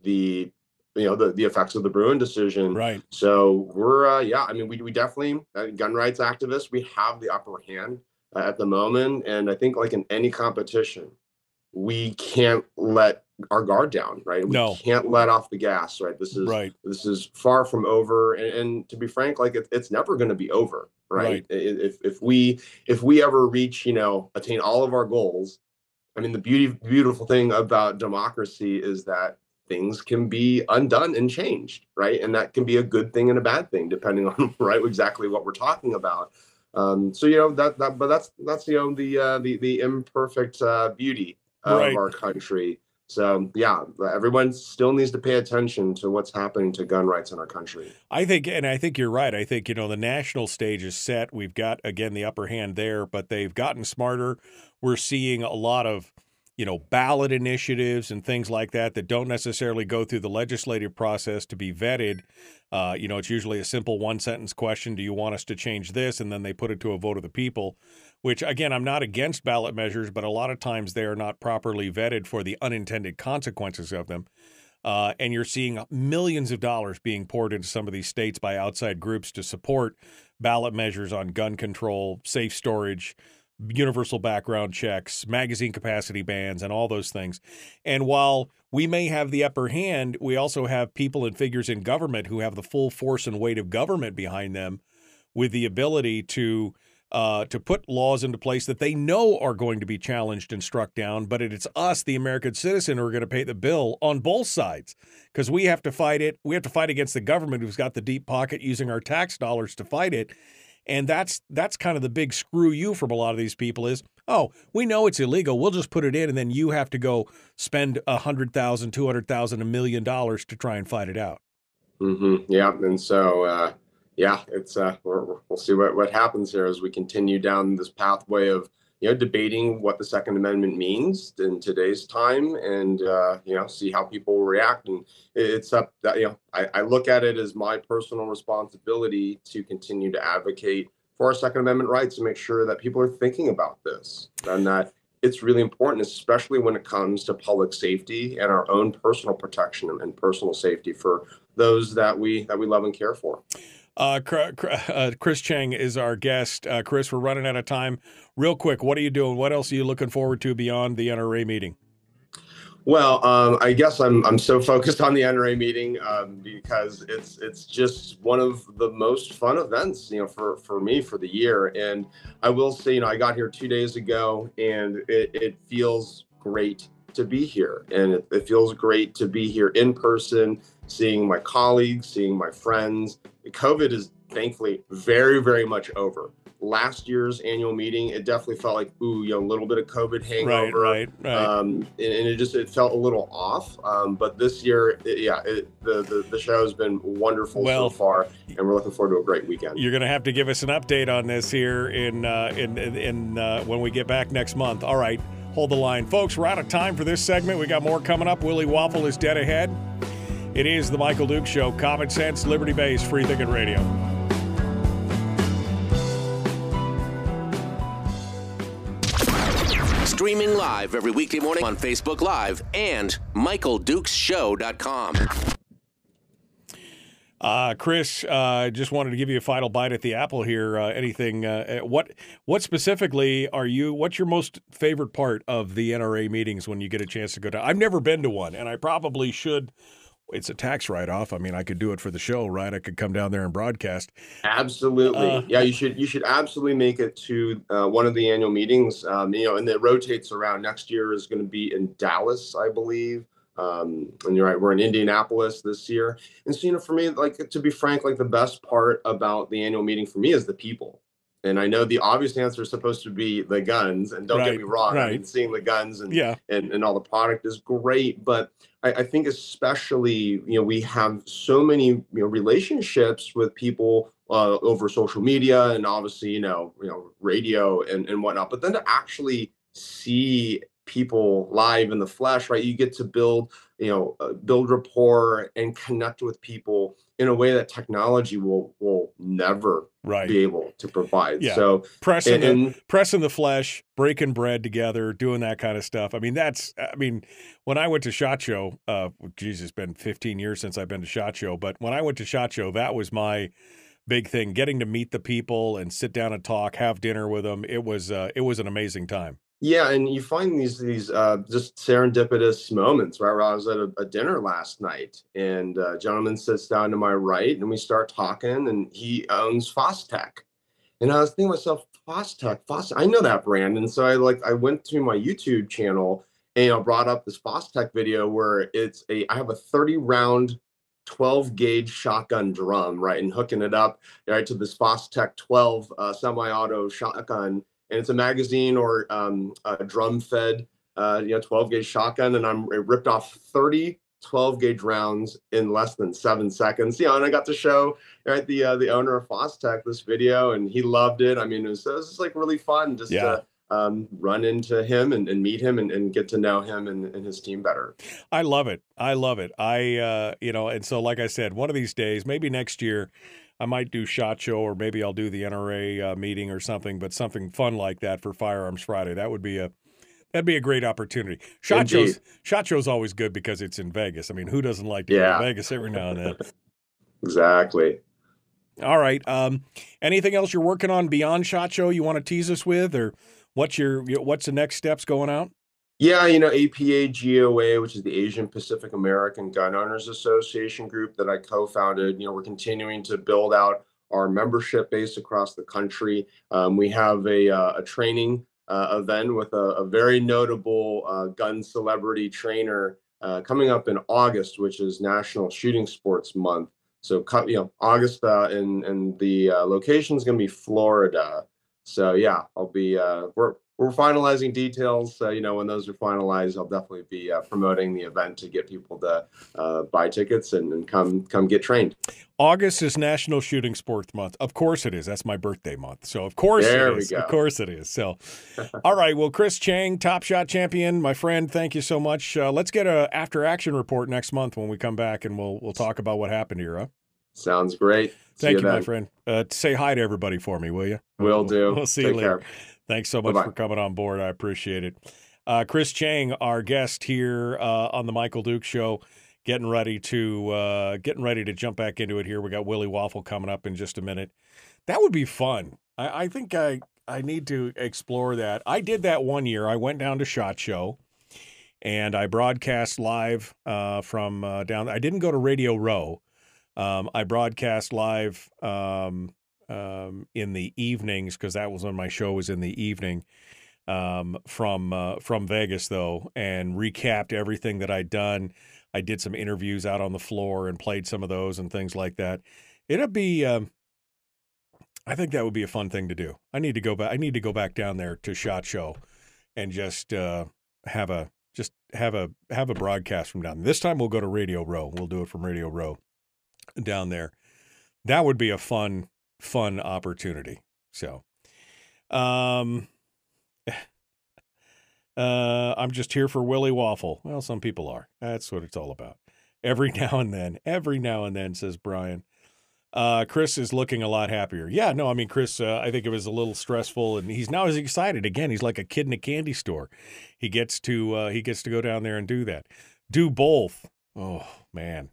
the you know the, the effects of the Bruen decision. Right. So we're uh, yeah, I mean we we definitely uh, gun rights activists we have the upper hand uh, at the moment, and I think like in any competition, we can't let our guard down. Right. We no. can't let off the gas. Right. This is right. This is far from over, and, and to be frank, like it, it's never going to be over. Right? right. If if we if we ever reach you know attain all of our goals. I mean, the beauty, beautiful thing about democracy is that things can be undone and changed, right? And that can be a good thing and a bad thing, depending (laughs) on right exactly what we're talking about. Um, so you know that that, but that's that's you know the uh, the the imperfect uh, beauty of right. our country. So yeah, everyone still needs to pay attention to what's happening to gun rights in our country. I think, and I think you're right. I think you know the national stage is set. We've got again the upper hand there, but they've gotten smarter. We're seeing a lot of you know, ballot initiatives and things like that that don't necessarily go through the legislative process to be vetted. Uh, you know, it's usually a simple one sentence question Do you want us to change this? And then they put it to a vote of the people, which, again, I'm not against ballot measures, but a lot of times they are not properly vetted for the unintended consequences of them. Uh, and you're seeing millions of dollars being poured into some of these states by outside groups to support ballot measures on gun control, safe storage, universal background checks, magazine capacity bans, and all those things. And while we may have the upper hand, we also have people and figures in government who have the full force and weight of government behind them with the ability to uh, to put laws into place that they know are going to be challenged and struck down, but it's us, the American citizen, who are going to pay the bill on both sides because we have to fight it. We have to fight against the government who's got the deep pocket using our tax dollars to fight it. And that's that's kind of the big screw you from a lot of these people is, oh, we know it's illegal. We'll just put it in, and then you have to go spend a hundred thousand, two hundred thousand, a million dollars to try and fight it out. Mm-hmm. Yeah, and so uh, yeah, it's uh, we will see what what happens here as we continue down this pathway of you know, debating what the Second Amendment means in today's time, and uh, you know, see how people react. And it's up. That, you know, I, I look at it as my personal responsibility to continue to advocate for our Second Amendment rights and make sure that people are thinking about this and that it's really important, especially when it comes to public safety and our own personal protection and personal safety for those that we that we love and care for. Uh, uh, Chris Cheng is our guest. Uh, Chris, we're running out of time. Real quick, what are you doing? What else are you looking forward to beyond the NRA meeting? Well, um, I guess I'm I'm so focused on the NRA meeting um, because it's it's just one of the most fun events, you know, for for me for the year. And I will say, you know, I got here two days ago, and it, it feels great to be here, and it, it feels great to be here in person, seeing my colleagues, seeing my friends. COVID is thankfully very very much over last year's annual meeting, it definitely felt like, ooh, you know, a little bit of COVID hangover. Right, right, right. Um, and, and it just it felt a little off. Um, but this year, it, yeah, it, the, the the show has been wonderful Well, so far, and we're looking forward to a great weekend. You're going to have to give us an update on this here in uh, in in, in uh, when we get back next month. All right, hold the line, folks. We're out of time for this segment. We got more coming up. Willie Waffle is dead ahead. It is the Michael Duke Show. Common sense, Liberty Based, Free Thinking Radio. Streaming live every weekday morning on Facebook Live and MichaelDukesShow.com. Uh, Chris, uh, just wanted to give you a final bite at the apple here. Uh, anything? Uh, what what specifically are you? What's your most favorite part of the NRA meetings when you get a chance to go to? I've never been to one, and I probably should. It's a tax write off. I mean, I could do it for the show, right? I could come down there and broadcast. Absolutely, Uh, yeah. You should you should absolutely make it to uh, one of the annual meetings. Um, you know, and it rotates around. Next year is going to be in Dallas, I believe. Um, and you're right, we're in Indianapolis this year. And so, you know, for me, like to be frank, like the best part about the annual meeting for me is the people. And I know the obvious answer is supposed to be the guns. And don't get me wrong, I mean, seeing the guns and Yeah. and, and all the product is great. But I, I think especially, you know, we have so many, you know, relationships with people uh, over social media and obviously, you know, you know, radio and, and whatnot. But then to actually see people live in the flesh, right? You get to build, you know, uh, build rapport and connect with people in a way that technology will will never Right. be able to provide. Yeah. So pressing and- the pressing the flesh, breaking bread together, doing that kind of stuff. I mean, that's I mean, when I went to Shot Show, uh geez, it's been 15 years since I've been to Shot Show, but when I went to Shot Show, that was my big thing, getting to meet the people and sit down and talk, have dinner with them. It was uh it was an amazing time. Yeah, and you find these these uh, just serendipitous moments. Right, where I was at a, a dinner last night, and a gentleman sits down to my right, and we start talking, and he owns Fostech, and I was thinking to myself, Fostech, Fostech, I know that brand, and so I like I went to my YouTube channel and I brought up this Fostech video where it's a I have a thirty round 12 gauge shotgun drum, right, and hooking it up right to this Fostech 12 uh, semi-auto shotgun, and it's a magazine or um, a drum-fed, uh, you know, 12 gauge shotgun, and I'm it ripped off 30 12 gauge rounds in less than seven seconds. You know, and I got to show right the uh, the owner of Fostech this video, and he loved it. I mean, it was, it was just like really fun just Yeah. to um, run into him and, and meet him and, and get to know him and, and his team better. I love it. I love it. I uh you know, and so like I said, one of these days, maybe next year I might do shot show or maybe I'll do the NRA uh, meeting or something, but something fun like that for Firearms Friday. That would be a that'd be a great opportunity. Shot Indeed. shows shot show's always good because it's in Vegas. I mean, who doesn't like to go Yeah. to Vegas every now and then? (laughs) Exactly. All right. Um anything else you're working on beyond shot show you want to tease us with or what's your what's the next steps going out? Yeah, you know, APA GOA, which is the Asian Pacific American Gun Owners Association group that I co founded, you know, we're continuing to build out our membership base across the country. Um, we have a, uh, a training uh, event with a, a very notable uh, gun celebrity trainer uh, coming up in August, which is National Shooting Sports Month. So, you know, August uh, and, and the uh, location is going to be Florida. So yeah, I'll be we're we're finalizing details. Uh, you know, when those are finalized, I'll definitely be uh, promoting the event to get people to uh, buy tickets and, and come come get trained. August is National Shooting Sports Month. Of course it is. That's my birthday month. So of course There it we is. go. Of course it is. So (laughs) all right. Well, Chris Cheng, Top Shot champion, my friend, thank you so much. Uh, let's get a after action report next month when we come back and we'll we'll talk about what happened here, huh? Sounds great. Thank you, my friend. Uh, say hi to everybody for me, will you? Will do. We'll see Take you later. care. Thanks so much Bye-bye. for coming on board. I appreciate it. Uh, Chris Cheng, our guest here uh, on the Michael Duke Show, getting ready to uh, getting ready to jump back into it. Here we got Willie Waffle coming up in just a minute. That would be fun. I, I think I I need to explore that. I did that one year. I went down to Shot Show, and I broadcast live uh, from uh, down. I didn't go to Radio Row. Um, I broadcast live um, um, in the evenings because that was when my show was in the evening um, from uh, from Vegas though, and recapped everything that I'd done. I did some interviews out on the floor and played some of those and things like that. It'd be. Um, I think that would be a fun thing to do. I need to go back. I need to go back down there to Shot Show, and just uh, have a just have a have a broadcast from down. There. This time we'll go to Radio Row. We'll do it from Radio Row down there. That would be a fun fun opportunity. So, um, (laughs) uh, I'm just here for Willie Waffle. Well, some people are. That's what it's all about. Every (laughs) now and then, every now and then, says Brian. Uh, Chris is looking a lot happier. Yeah, no, I mean, Chris, uh, I think it was a little stressful, and he's now as excited again. He's like a kid in a candy store. He gets to uh, he gets to go down there and do that. Do both. Oh man,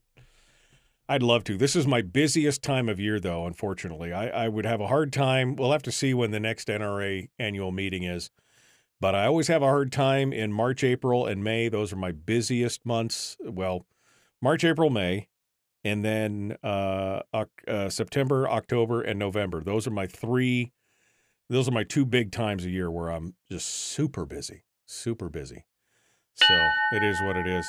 I'd love to. This is my busiest time of year, though. Unfortunately, I, I would have a hard time. We'll have to see when the next NRA annual meeting is, but I always have a hard time in March, April, and May. Those are my busiest months. Well, March, April, May and then uh, uh, September, October, and November. Those are my three. Those are my two big times a year where I'm just super busy, super busy. So it is what it is.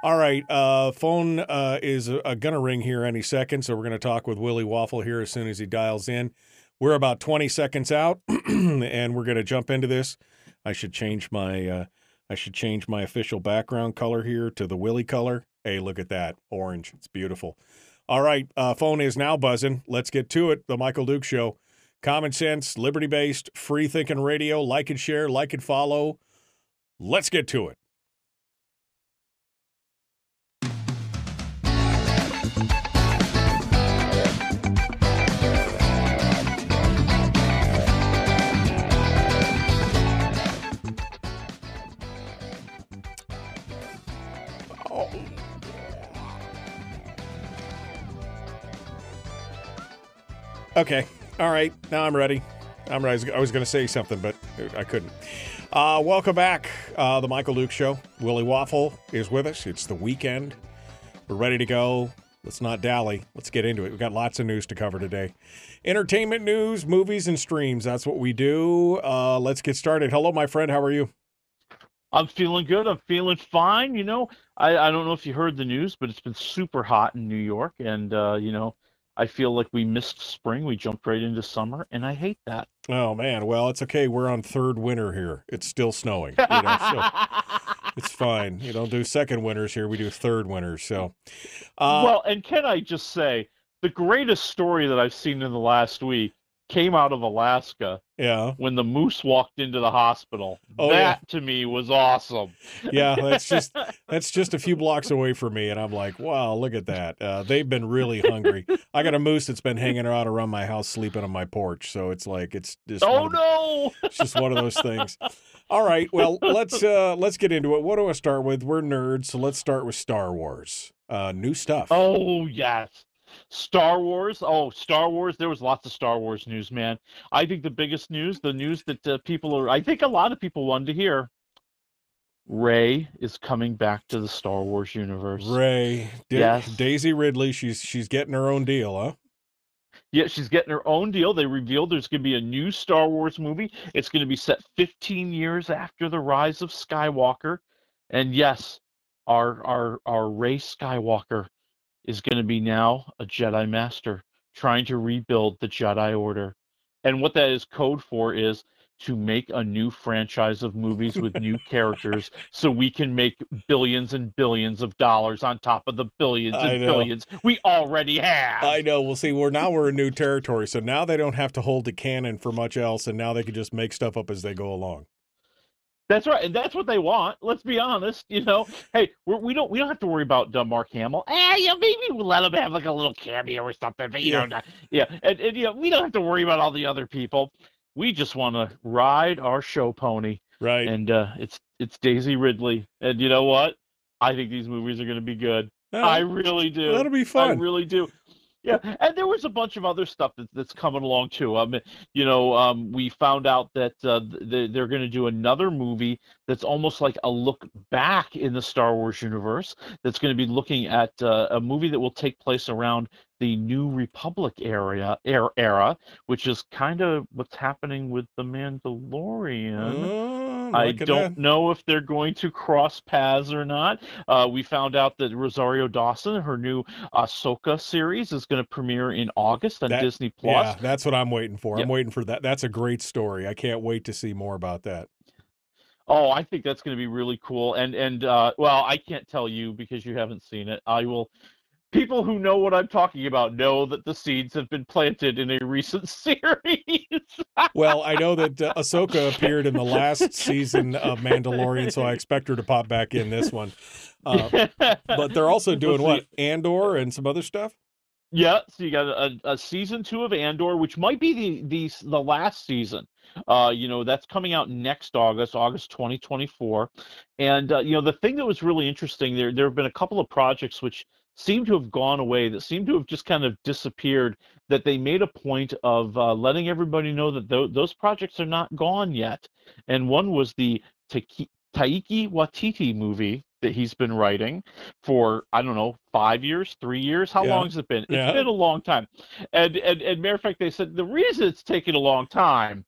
All right, uh, phone uh, is uh, gonna ring here any second, so we're gonna talk with Willie Waffle here as soon as he dials in. We're about 20 seconds out, (clears throat) and we're gonna jump into this. I should change my uh, I should change my official background color here to the Willie color. Hey, look at that. Orange. It's beautiful. All right. Uh, phone is now buzzing. Let's get to it. The Michael Duke Show. Common sense, liberty based, free thinking radio. Like and share, like and follow. Let's get to it. Okay. All right. Now I'm ready. I'm ready. I was going to say something, but I couldn't. Uh, welcome back. Uh, the Michael Duke Show. Willie Waffle is with us. It's the weekend. We're ready to go. Let's not dally. Let's get into it. We've got lots of news to cover today. Entertainment news, movies, and streams. That's what we do. Uh, let's get started. Hello, my friend. How are you? I'm feeling good. I'm feeling fine. You know, I, I don't know if you heard the news, but it's been super hot in New York. And, uh, you know, I feel like we missed spring. We jumped right into summer, and I hate that. Oh man, well it's okay. We're on third winter here. It's still snowing. You know, so (laughs) it's fine. You don't do second winters here. We do third winters. So, uh, well, and can I just say the greatest story that I've seen in the last week came out of Alaska. Yeah. When the moose walked into the hospital. Oh, that yeah. to me was awesome. Yeah, (laughs) that's just that's just a few blocks away from me, and I'm like, wow, look at that. Uh, they've been really hungry. I got a moose that's been hanging out around my house, sleeping on my porch. So it's like it's just Oh of- no, it's just one of those things. All right, well let's uh, let's get into it. What do I start with? We're nerds, so let's start with Star Wars. Uh, new stuff. Oh yes. Star Wars. Oh, Star Wars. There was lots of Star Wars news, man. I think the biggest news, the news that uh, people are, I think a lot of people wanted to hear. Rey is coming back to the Star Wars universe. Rey, Da- Yes. Daisy Ridley. She's she's getting her own deal, huh? Yeah, she's getting her own deal. They revealed there's going to be a new Star Wars movie. It's going to be set 15 years after the rise of Skywalker. And yes, our our our Rey Skywalker is going to be now a Jedi Master trying to rebuild the Jedi Order. And what that is code for is to make a new franchise of movies with new characters so we can make billions and billions of dollars on top of the billions and billions we already have. I know. We'll see. We're now we're in new territory, so now they don't have to hold the canon for much else, and now they can just make stuff up as they go along. That's right, and that's what they want. Let's be honest. You know, hey, we're, we don't we don't have to worry about uh, Mark Hamill. Eh, yeah, maybe we'll let him have like a little cameo or something. But you Yeah. know, yeah, and, and you know, we don't have to worry about all the other people. We just want to ride our show pony, right? And uh, it's it's Daisy Ridley, and you know what? I think these movies are going to be good. I really do. That'll be fun. I really do. Yeah, and there was a bunch of other stuff that, that's coming along too. Um, you know, um, we found out that uh, th- they're going to do another movie that's almost like a look back in the Star Wars universe. That's going to be looking at uh, a movie that will take place around the New Republic area er, era, which is kind of what's happening with the Mandalorian. Oh, I don't that. know if they're going to cross paths or not. Uh, we found out that Rosario Dawson, her new Ahsoka series, is going to premiere in August on That- Disney Plus. Yeah, that's what I'm waiting for. I'm waiting for that. That's a great story. I can't wait to see more about that. Oh, I think that's going to be really cool. And and uh, well, I can't tell you because you haven't seen it. I will. People who know what I'm talking about know that the seeds have been planted in a recent (laughs) series. Well, I know that uh, Ahsoka (laughs) appeared in the last season of Mandalorian, so I expect her to pop back in this one. Uh, but they're also doing what Andor and some other stuff. Yeah, so you got a, a season two of Andor, which might be the the the last season. Uh, you know, that's coming out next August, August 2024. And uh, you know, the thing that was really interesting there, there have been a couple of projects which seem to have gone away, that seem to have just kind of disappeared. That they made a point of uh, letting everybody know that tho- those projects are not gone yet. And one was the Taika, Taika Waititi movie that he's been writing for I don't know five years, three years. How Yeah. long has it been? It's Yeah. been a long time. And, and and matter of fact, they said the reason it's taking a long time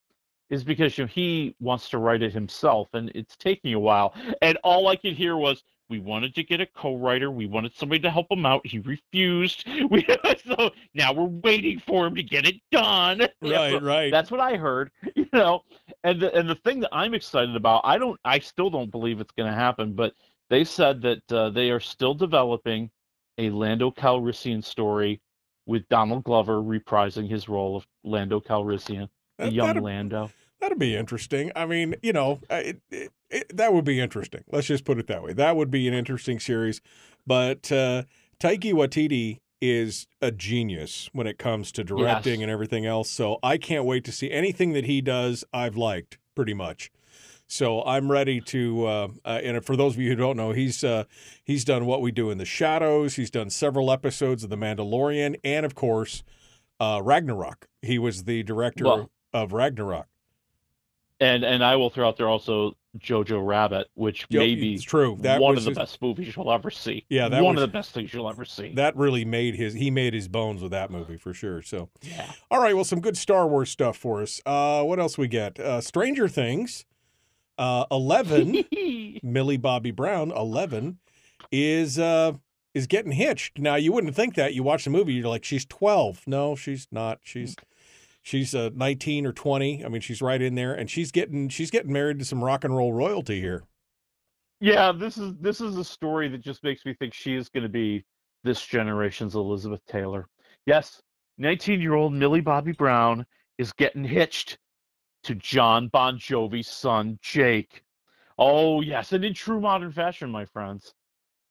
is because you know, he wants to write it himself, and it's taking a while. And all I could hear was. We wanted to get a co-writer. We wanted somebody to help him out. He refused. (laughs) We, so now we're waiting for him to get it done. (laughs) Right, right. That's what I heard. (laughs) You know, and the and the thing that I'm excited about, I don't, I still don't believe it's going to happen, but they said that uh, they are still developing a Lando Calrissian story with Donald Glover reprising his role of Lando Calrissian, the young Lando. That'd be interesting. I mean, you know, it, it, it, that would be interesting. Let's just put it that way. That would be an interesting series. But uh, Taika Waititi is a genius when it comes to directing Yes. and everything else. So I can't wait to see anything that he does. I've liked pretty much. So I'm ready to. Uh, uh, and for those of you who don't know, he's uh, he's done what we do in the shadows. He's done several episodes of The Mandalorian, and of course, uh, Ragnarok. He was the director Well- of Ragnarok. And and I will throw out there also Jojo Rabbit, which Yo, may be it's true. That one of the his- best movies you'll ever see. Yeah, that one was- of the best things you'll ever see. that really made his he made his bones with that movie for sure. So, Yeah. all right, well, some good Star Wars stuff for us. Uh, what else we get? Uh, Stranger Things. Uh, Eleven, (laughs) Millie Bobby Brown. Eleven is uh is getting hitched. Now you wouldn't think that. You watch the movie, you're like, she's twelve. No, she's not. She's she's uh, nineteen or twenty. I mean, she's right in there, and she's getting she's getting married to some rock and roll royalty here. Yeah, this is this is a story that just makes me think she is going to be this generation's Elizabeth Taylor. Yes, 19-year-old Millie Bobby Brown is getting hitched to John Bon Jovi's son Jake. Oh, yes, and in true modern fashion, my friends,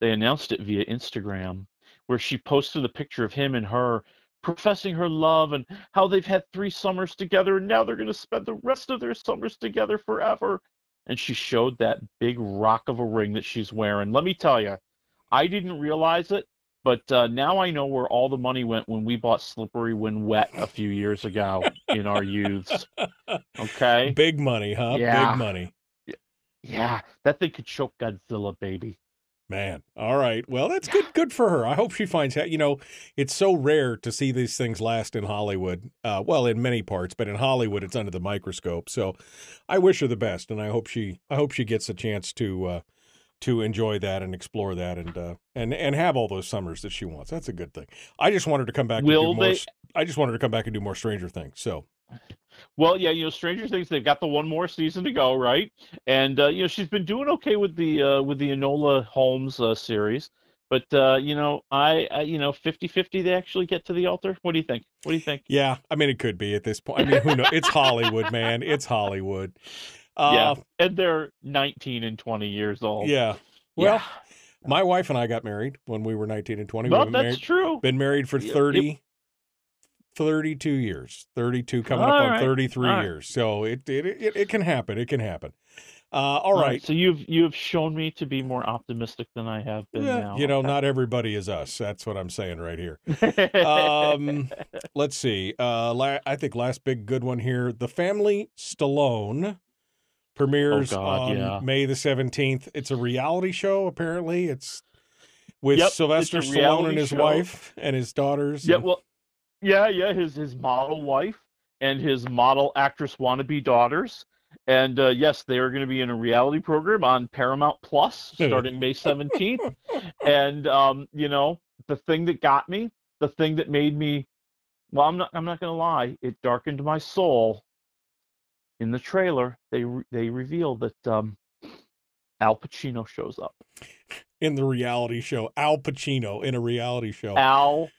they announced it via Instagram where she posted a picture of him and her professing her love and how they've had three summers together and now they're going to spend the rest of their summers together forever and she showed that big rock of a ring that she's wearing. Let me tell you, I didn't realize it, but uh, now I know where all the money went when we bought Slippery When Wet a few years ago in our youths. Okay? Big money, huh? Yeah. Big money. Yeah, that thing could choke Godzilla, baby. Man, all right. Well, that's good. Good for her. I hope she finds out. You know, it's so rare to see these things last in Hollywood. Uh, well, in many parts, but in Hollywood, it's under the microscope. So, I wish her the best, and I hope she. I hope she gets a chance to uh, to enjoy that and explore that, and uh, and and have all those summers that she wants. That's a good thing. I just want her to come back. Will and do more, they- s- I just want her to come back and do more Stranger Things. So, Well, yeah, you know, Stranger Things. They've got the one more season to go, right? And uh, you know, she's been doing okay with the uh, with the Enola Holmes uh, series. But uh, you know, I, I you know, 50-50 they actually get to the altar. What do you think? What do you think? yeah, I mean, it could be at this point. I mean, who knows? It's Hollywood, man. It's Hollywood. Uh, yeah, and they're nineteen and twenty years old. Yeah. Well, Yeah. my wife and I got married when we were 19 and 20. Well, We've that's married, true. Been married for Yeah, it- 30, 32 years. 32 coming All up on 33 all right. years. So it, it it it can happen. It can happen. Uh, all right. So you've you have shown me to be more optimistic than I have been Yeah, now. you know, not everybody is us. That's what I'm saying right here. (laughs) um, let's see. Uh, la- I think last big good one here. The Family Stallone premieres Oh, God, on yeah. May the 17th. It's a reality show. Apparently, it's with Yep, Sylvester it's Stallone and his show. wife and his daughters. Yeah, and- well, yeah, yeah. His his model wife and his model actress wannabe daughters, and uh, yes, they are going to be in a reality program on Paramount Plus starting May seventeenth. and um, you know, the thing that got me, the thing that made me, well, I'm not, I'm not going to lie, it darkened my soul. In the trailer, they re- they reveal that um, Al Pacino shows up. in the reality show, Al Pacino in a reality show. Al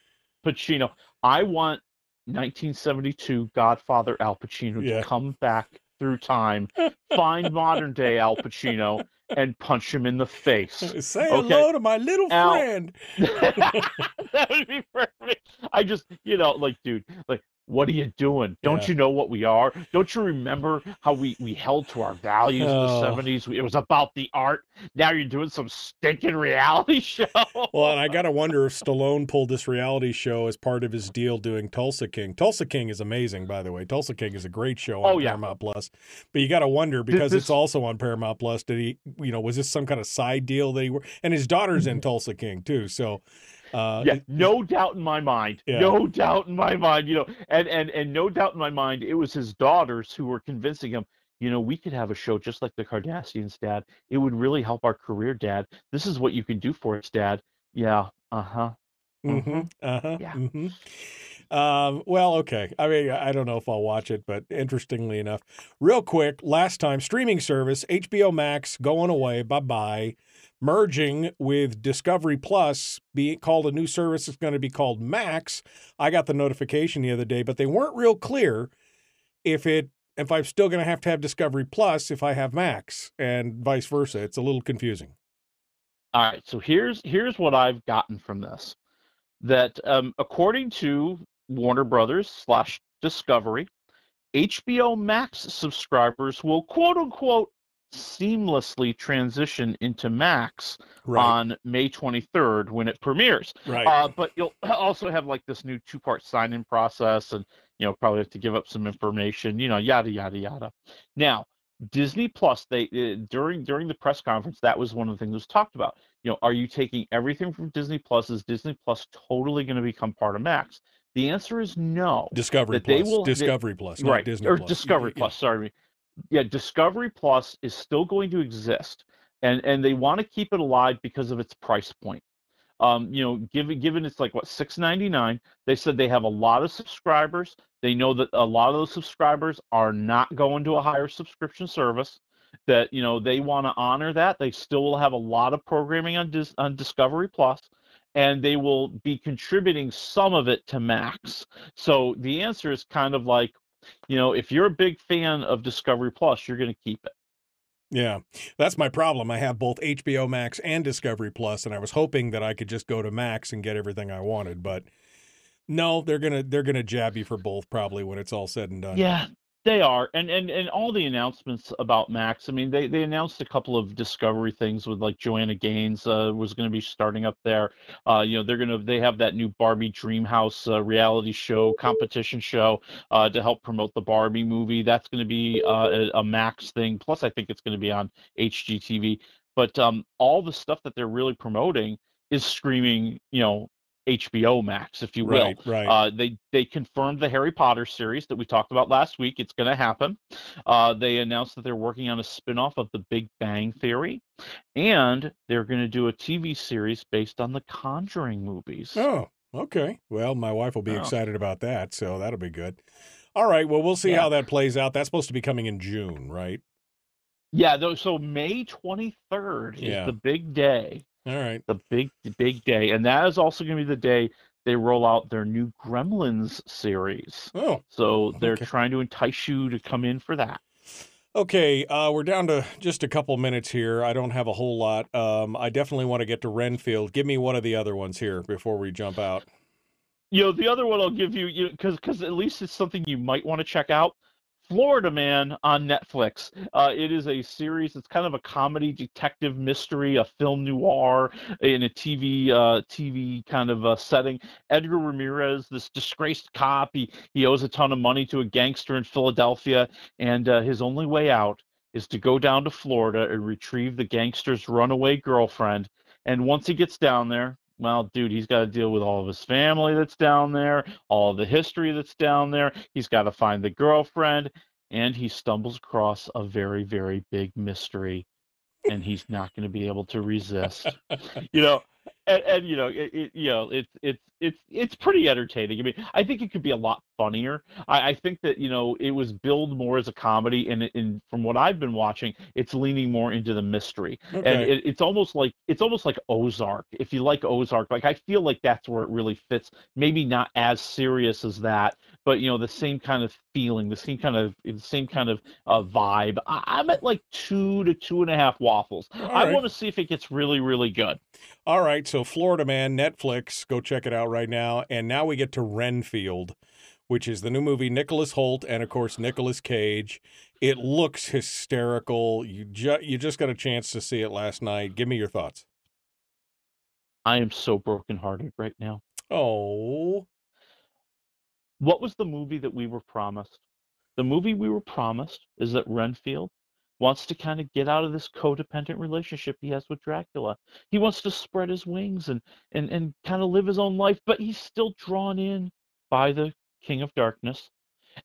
Pacino. I want 1972 Godfather Al Pacino Yeah. to come back through time, (laughs) find modern day Al Pacino, and punch him in the face. Say okay? hello to my little Al- friend. (laughs) that would be perfect. I just, you know, like, dude, like, what are you doing? Don't Yeah. you know what we are? Don't you remember how we we held to our values Oh. in the oh. seventies? It was about the art. Now you're doing some stinking reality (laughs) show. Well, and I got to wonder if Stallone pulled this reality show as part of his deal doing Tulsa King. Tulsa King is amazing, by the way. Tulsa King is a great show on Oh, yeah. Paramount Plus. But you got to wonder because this- it's also on Paramount Plus. Did he, you know, was this some kind of side deal that he were? And his daughter's in mm-hmm. Tulsa King too. So, uh, Mm-hmm. yeah, no doubt in my mind. Yeah. No doubt in my mind. You know, and and and no doubt in my mind, it was his daughters who were convincing him. You know, we could have a show just like the Kardashians, Dad. It would really help our career, Dad. This is what you can do for us, Dad. Yeah. Uh huh. hmm Uh-huh. Yeah. hmm Um, well, okay. I mean, I don't know if I'll watch it, but interestingly enough, real quick, last time streaming service HBO Max going away, bye bye, merging with Discovery Plus, being called a new service. It's going to be called Max. I got the notification the other day, but they weren't real clear if it if I'm still going to have to have Discovery Plus if I have Max, and vice versa. It's a little confusing. All right, so here's here's what I've gotten from this. That um, according to Warner Brothers slash Discovery, HBO Max subscribers will quote unquote seamlessly transition into Max Right. on May 23rd when it premieres. Right. Uh, but you'll (clears throat) also have like this new two-part sign-in process, and you know probably have to give up some information. You know, yada yada yada. Now, Disney Plus, they uh, during during the press conference, that was one of the things that was talked about. You know, are you taking everything from Disney Plus? Is Disney Plus totally going to become part of Max? The answer is no. Discovery That they Plus. will- they- Discovery Plus, not right? Disney or Plus. Discovery Yeah. Plus. Sorry, yeah, Discovery Plus is still going to exist, and and they want to keep it alive because of its price point. Um, you know, given given it's like what six ninety nine, they said they have a lot of subscribers. They know that a lot of those subscribers are not going to a higher subscription service. That you know they want to honor that. They still will have a lot of programming on Dis- on Discovery Plus, and they will be contributing some of it to Max. So the answer is kind of like, you know, if you're a big fan of Discovery Plus, you're going to keep it. Yeah, that's my problem. I have both HBO Max and Discovery Plus, and I was hoping that I could just go to Max and get everything I wanted, but no, they're gonna they're gonna jab you for both probably when it's all said and done. Yeah, they are, and and and all the announcements about Max. I mean, they they announced a couple of Discovery things with like Joanna Gaines uh, was going to be starting up there. Uh, you know, they're gonna they have that new Barbie Dreamhouse uh, reality show competition show uh, to help promote the Barbie movie. That's going to be uh, a, a Max thing. Plus, I think it's going to be on HGTV. But um, all the stuff that they're really promoting is screaming, you know, HBO Max, if you will. Right, right. Uh, they they confirmed the Harry Potter series that we talked about last week. It's going to happen. Uh, they announced that they're working on a spin-off of The Big Bang Theory, and they're going to do a TV series based on the Conjuring movies. Oh, okay. Well, my wife will be Oh. excited about that, so that'll be good. All right. Well, we'll see Yeah. how that plays out. That's supposed to be coming in June, right? Yeah, though. So May twenty third is Yeah. the big day. All right. The big the big day, and that is also going to be the day they roll out their new Gremlins series. Oh, so they're okay. trying to entice you to come in for that. Okay, uh, we're down to just a couple minutes here. I don't have a whole lot. Um, I definitely want to get to Renfield. Give me one of the other ones here before we jump out. You know, the other one I'll give you, you because because at least it's something you might want to check out. Florida Man on Netflix. Uh, it is a series. It's kind of a comedy detective mystery, a film noir in a TV uh, TV kind of uh, setting. Edgar Ramirez, this disgraced cop, he he owes a ton of money to a gangster in Philadelphia, and uh, his only way out is to go down to Florida and retrieve the gangster's runaway girlfriend. And once he gets down there, well, dude, he's got to deal with all of his family that's down there, all the history that's down there. He's got to find the girlfriend, and he stumbles across a very, very big mystery, and he's not going to be able to resist. (laughs) you know, and, and you know, it, it, you know, it's it's it's it's pretty entertaining. I mean, I think it could be a lot funnier. I, I think that you know it was billed more as a comedy, and, and from what I've been watching, it's leaning more into the mystery, and it, it's almost like it's almost like Ozark. If you like Ozark, like I feel like that's where it really fits. Maybe not as serious as that, but you know the same kind of feeling, the same kind of the same kind of uh, vibe. I, I'm at like two to two and a half waffles. I right. want to see if it gets really really good. All right, so Florida Man, Netflix, go check it out right now. And now we get to Renfield, which is the new movie Nicholas Hoult and of course Nicolas Cage. It looks hysterical. You ju- you just got a chance to see it last night. Give me your thoughts. I am so brokenhearted right now. Oh, What was the movie that we were promised? The movie we were promised is that Renfield wants to kind of get out of this codependent relationship he has with Dracula. He wants to spread his wings and and and kind of live his own life, but he's still drawn in by the King of Darkness.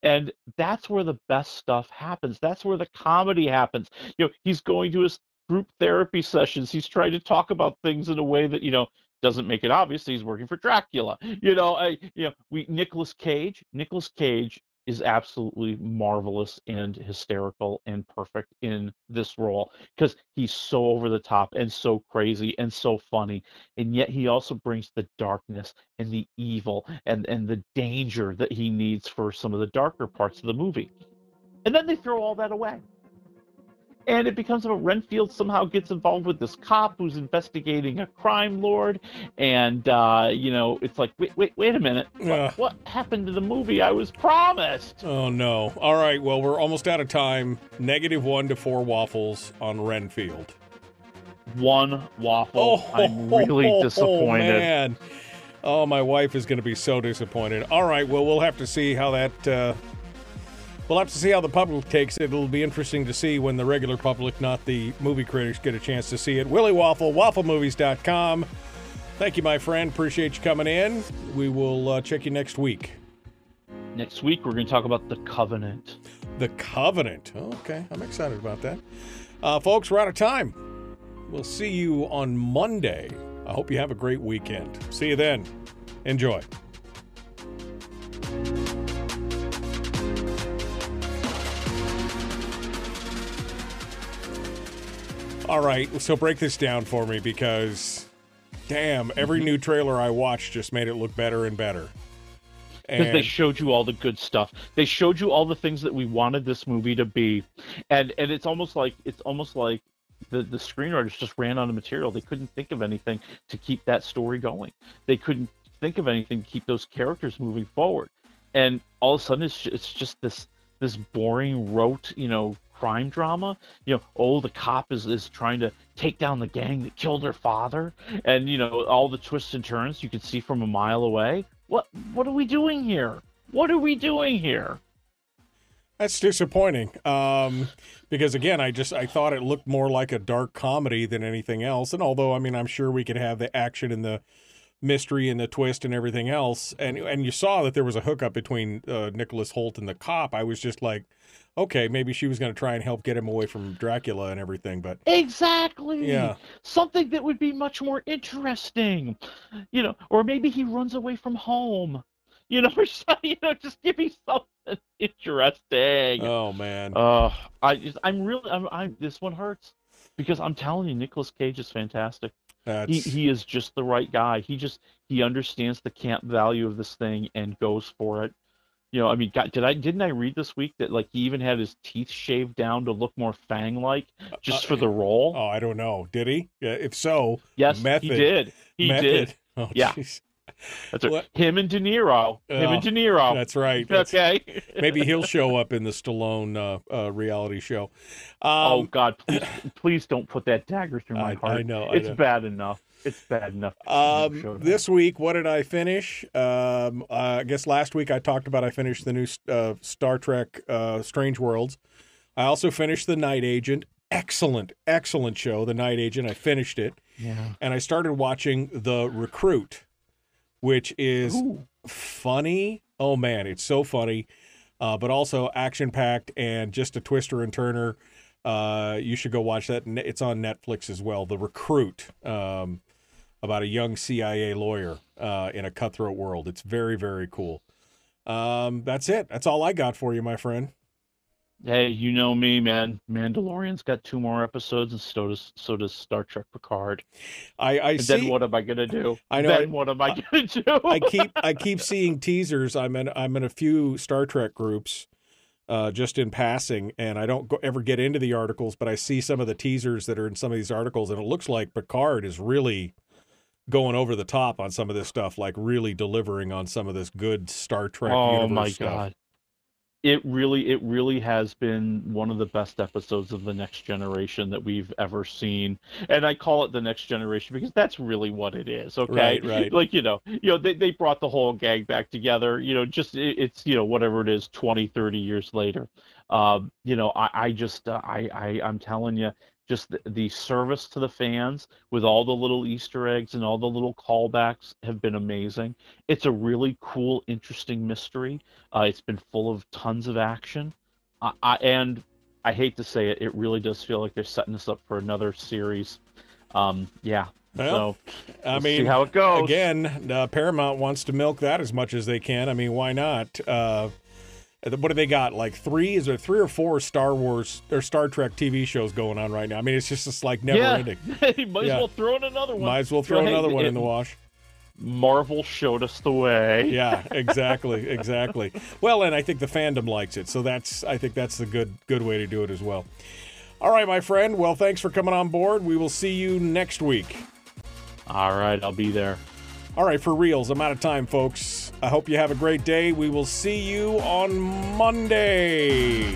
And that's where the best stuff happens. That's where the comedy happens. You know, he's going to his group therapy sessions. He's trying to talk about things in a way that, you know, doesn't make it obvious he's working for Dracula. You know, I, you know, we Nicolas Cage, Nicolas Cage is absolutely marvelous and hysterical and perfect in this role because he's so over the top and so crazy and so funny and yet he also brings the darkness and the evil and and the danger that he needs for some of the darker parts of the movie and then they throw all that away and it becomes about Renfield somehow gets involved with this cop who's investigating a crime lord, and uh, you know it's like, wait, wait, wait a minute, what, what happened to the movie I was promised? oh no. All right, well we're almost out of time. Negative one to four waffles on Renfield. One waffle. Oh, I'm (laughs) really disappointed. man. Oh, my wife is going to be so disappointed. All right, well, we'll have to see how that. Uh, we'll have to see how the public takes it. It'll be interesting to see when the regular public, not the movie critics, get a chance to see it. Willie Waffle, wafflemovies.com. Thank you, my friend. Appreciate you coming in. We will uh, check you next week. Next week we're going to talk about the Covenant. The Covenant. Okay, I'm excited about that. Uh, folks, we're out of time. We'll see you on Monday. I hope you have a great weekend. See you then. Enjoy. All right, so break this down for me because, damn, every mm-hmm. new trailer I watched just made it look better and better. because they showed you all the good stuff. They showed you all the things that we wanted this movie to be, and and it's almost like it's almost like the the screenwriters just ran out of material. They couldn't think of anything to keep that story going. They couldn't think of anything to keep those characters moving forward. And all of a sudden, it's it's just this this boring rote, you know, crime drama. You know, oh, the cop is is trying to take down the gang that killed her father, and you know all the twists and turns you can see from a mile away. What what are we doing here? What are we doing here? That's disappointing. Um, because again, I just I thought it looked more like a dark comedy than anything else. And although I mean, I'm sure we could have the action and the mystery and the twist and everything else, and and you saw that there was a hookup between uh, Nicholas Hoult and the cop. I was just like, okay, maybe she was going to try and help get him away from Dracula and everything. But Exactly. Yeah. Something that would be much more interesting. You know, or maybe he runs away from home. You know, (laughs) or you know, just give me something (laughs) interesting. oh man, Uh, I just, I'm really, I'm, I'm, this one hurts because I'm telling you, Nicolas Cage is fantastic. That's... He, he is just the right guy. He just, he understands the camp value of this thing and goes for it. You know, I mean, God, did I, didn't I read this week that like he even had his teeth shaved down to look more fang-like just for the role? oh I don't know. Did he? Yeah, if so, Yes, method. he did. He method. did. (laughs) Oh, Yeah. jeez. That's right. What- Him and De Niro. Him Oh, and De Niro. That's right. That's- (laughs) okay. Maybe he'll (laughs) show up in the Stallone uh, uh, reality show. oh Um, God, (clears throat) please, please don't put that dagger through my I- heart. I know, I It's know. bad enough. It's bad enough. Um, this week, what did I finish? Um, I guess last week I talked about I finished the new uh, Star Trek uh, Strange Worlds. I also finished The Night Agent. Excellent, excellent show, The Night Agent. I finished it. Yeah. And I started watching The Recruit, which is funny. Oh, man, it's so funny, uh, but also action packed and just a twister and turner. Uh, you should go watch that. It's on Netflix as well. The Recruit. Um, about a young CIA lawyer uh, in a cutthroat world. It's very, very cool. Um, that's it. That's all I got for you, my friend. Hey, you know me, man. Mandalorian's got two more episodes, and so does so does Star Trek Picard. I, I and see. then what am I gonna do? I know, Then I- what am I gonna do? I keep I (laughs) keep seeing teasers. I'm in I'm in a few Star Trek groups, uh, just in passing, and I don't go, ever get into the articles, but I see some of the teasers that are in some of these articles, and it looks like Picard is really going over the top on some of this stuff, like really delivering on some of this good Star Trek. oh my stuff. god it really it really has been one of the best episodes of the next generation that we've ever seen and i call it the next generation because that's really what it is okay Right, right. like you know you know they, they brought the whole gang back together you know just it, it's you know whatever it is 20 30 years later um you know i i just uh, i i i'm telling you just the, the service to the fans with all the little Easter eggs and all the little callbacks have been amazing. It's a really cool, interesting mystery. Uh, it's been full of tons of action, I, I, and I hate to say it, it really does feel like they're setting us up for another series. Um, yeah. Well, so I mean, see how it goes. Again, uh, Paramount wants to milk that as much as they can. I mean, why not? Uh, what do they got? Like three? Is there three or four Star Wars or Star Trek TV shows going on right now? I mean, it's just it's like never yeah. ending. you (laughs) might Yeah. as well throw in another one. Might as well throw Hey, another one in the (laughs) wash. Marvel showed us the way. (laughs) Yeah, exactly, exactly. Well, and I think the fandom likes it, so that's I think that's the good good way to do it as well. All right, my friend. Well, thanks for coming on board. We will see you next week. All right, I'll be there. All right, for reals, I'm out of time, folks. I hope you have a great day. We will see you on Monday.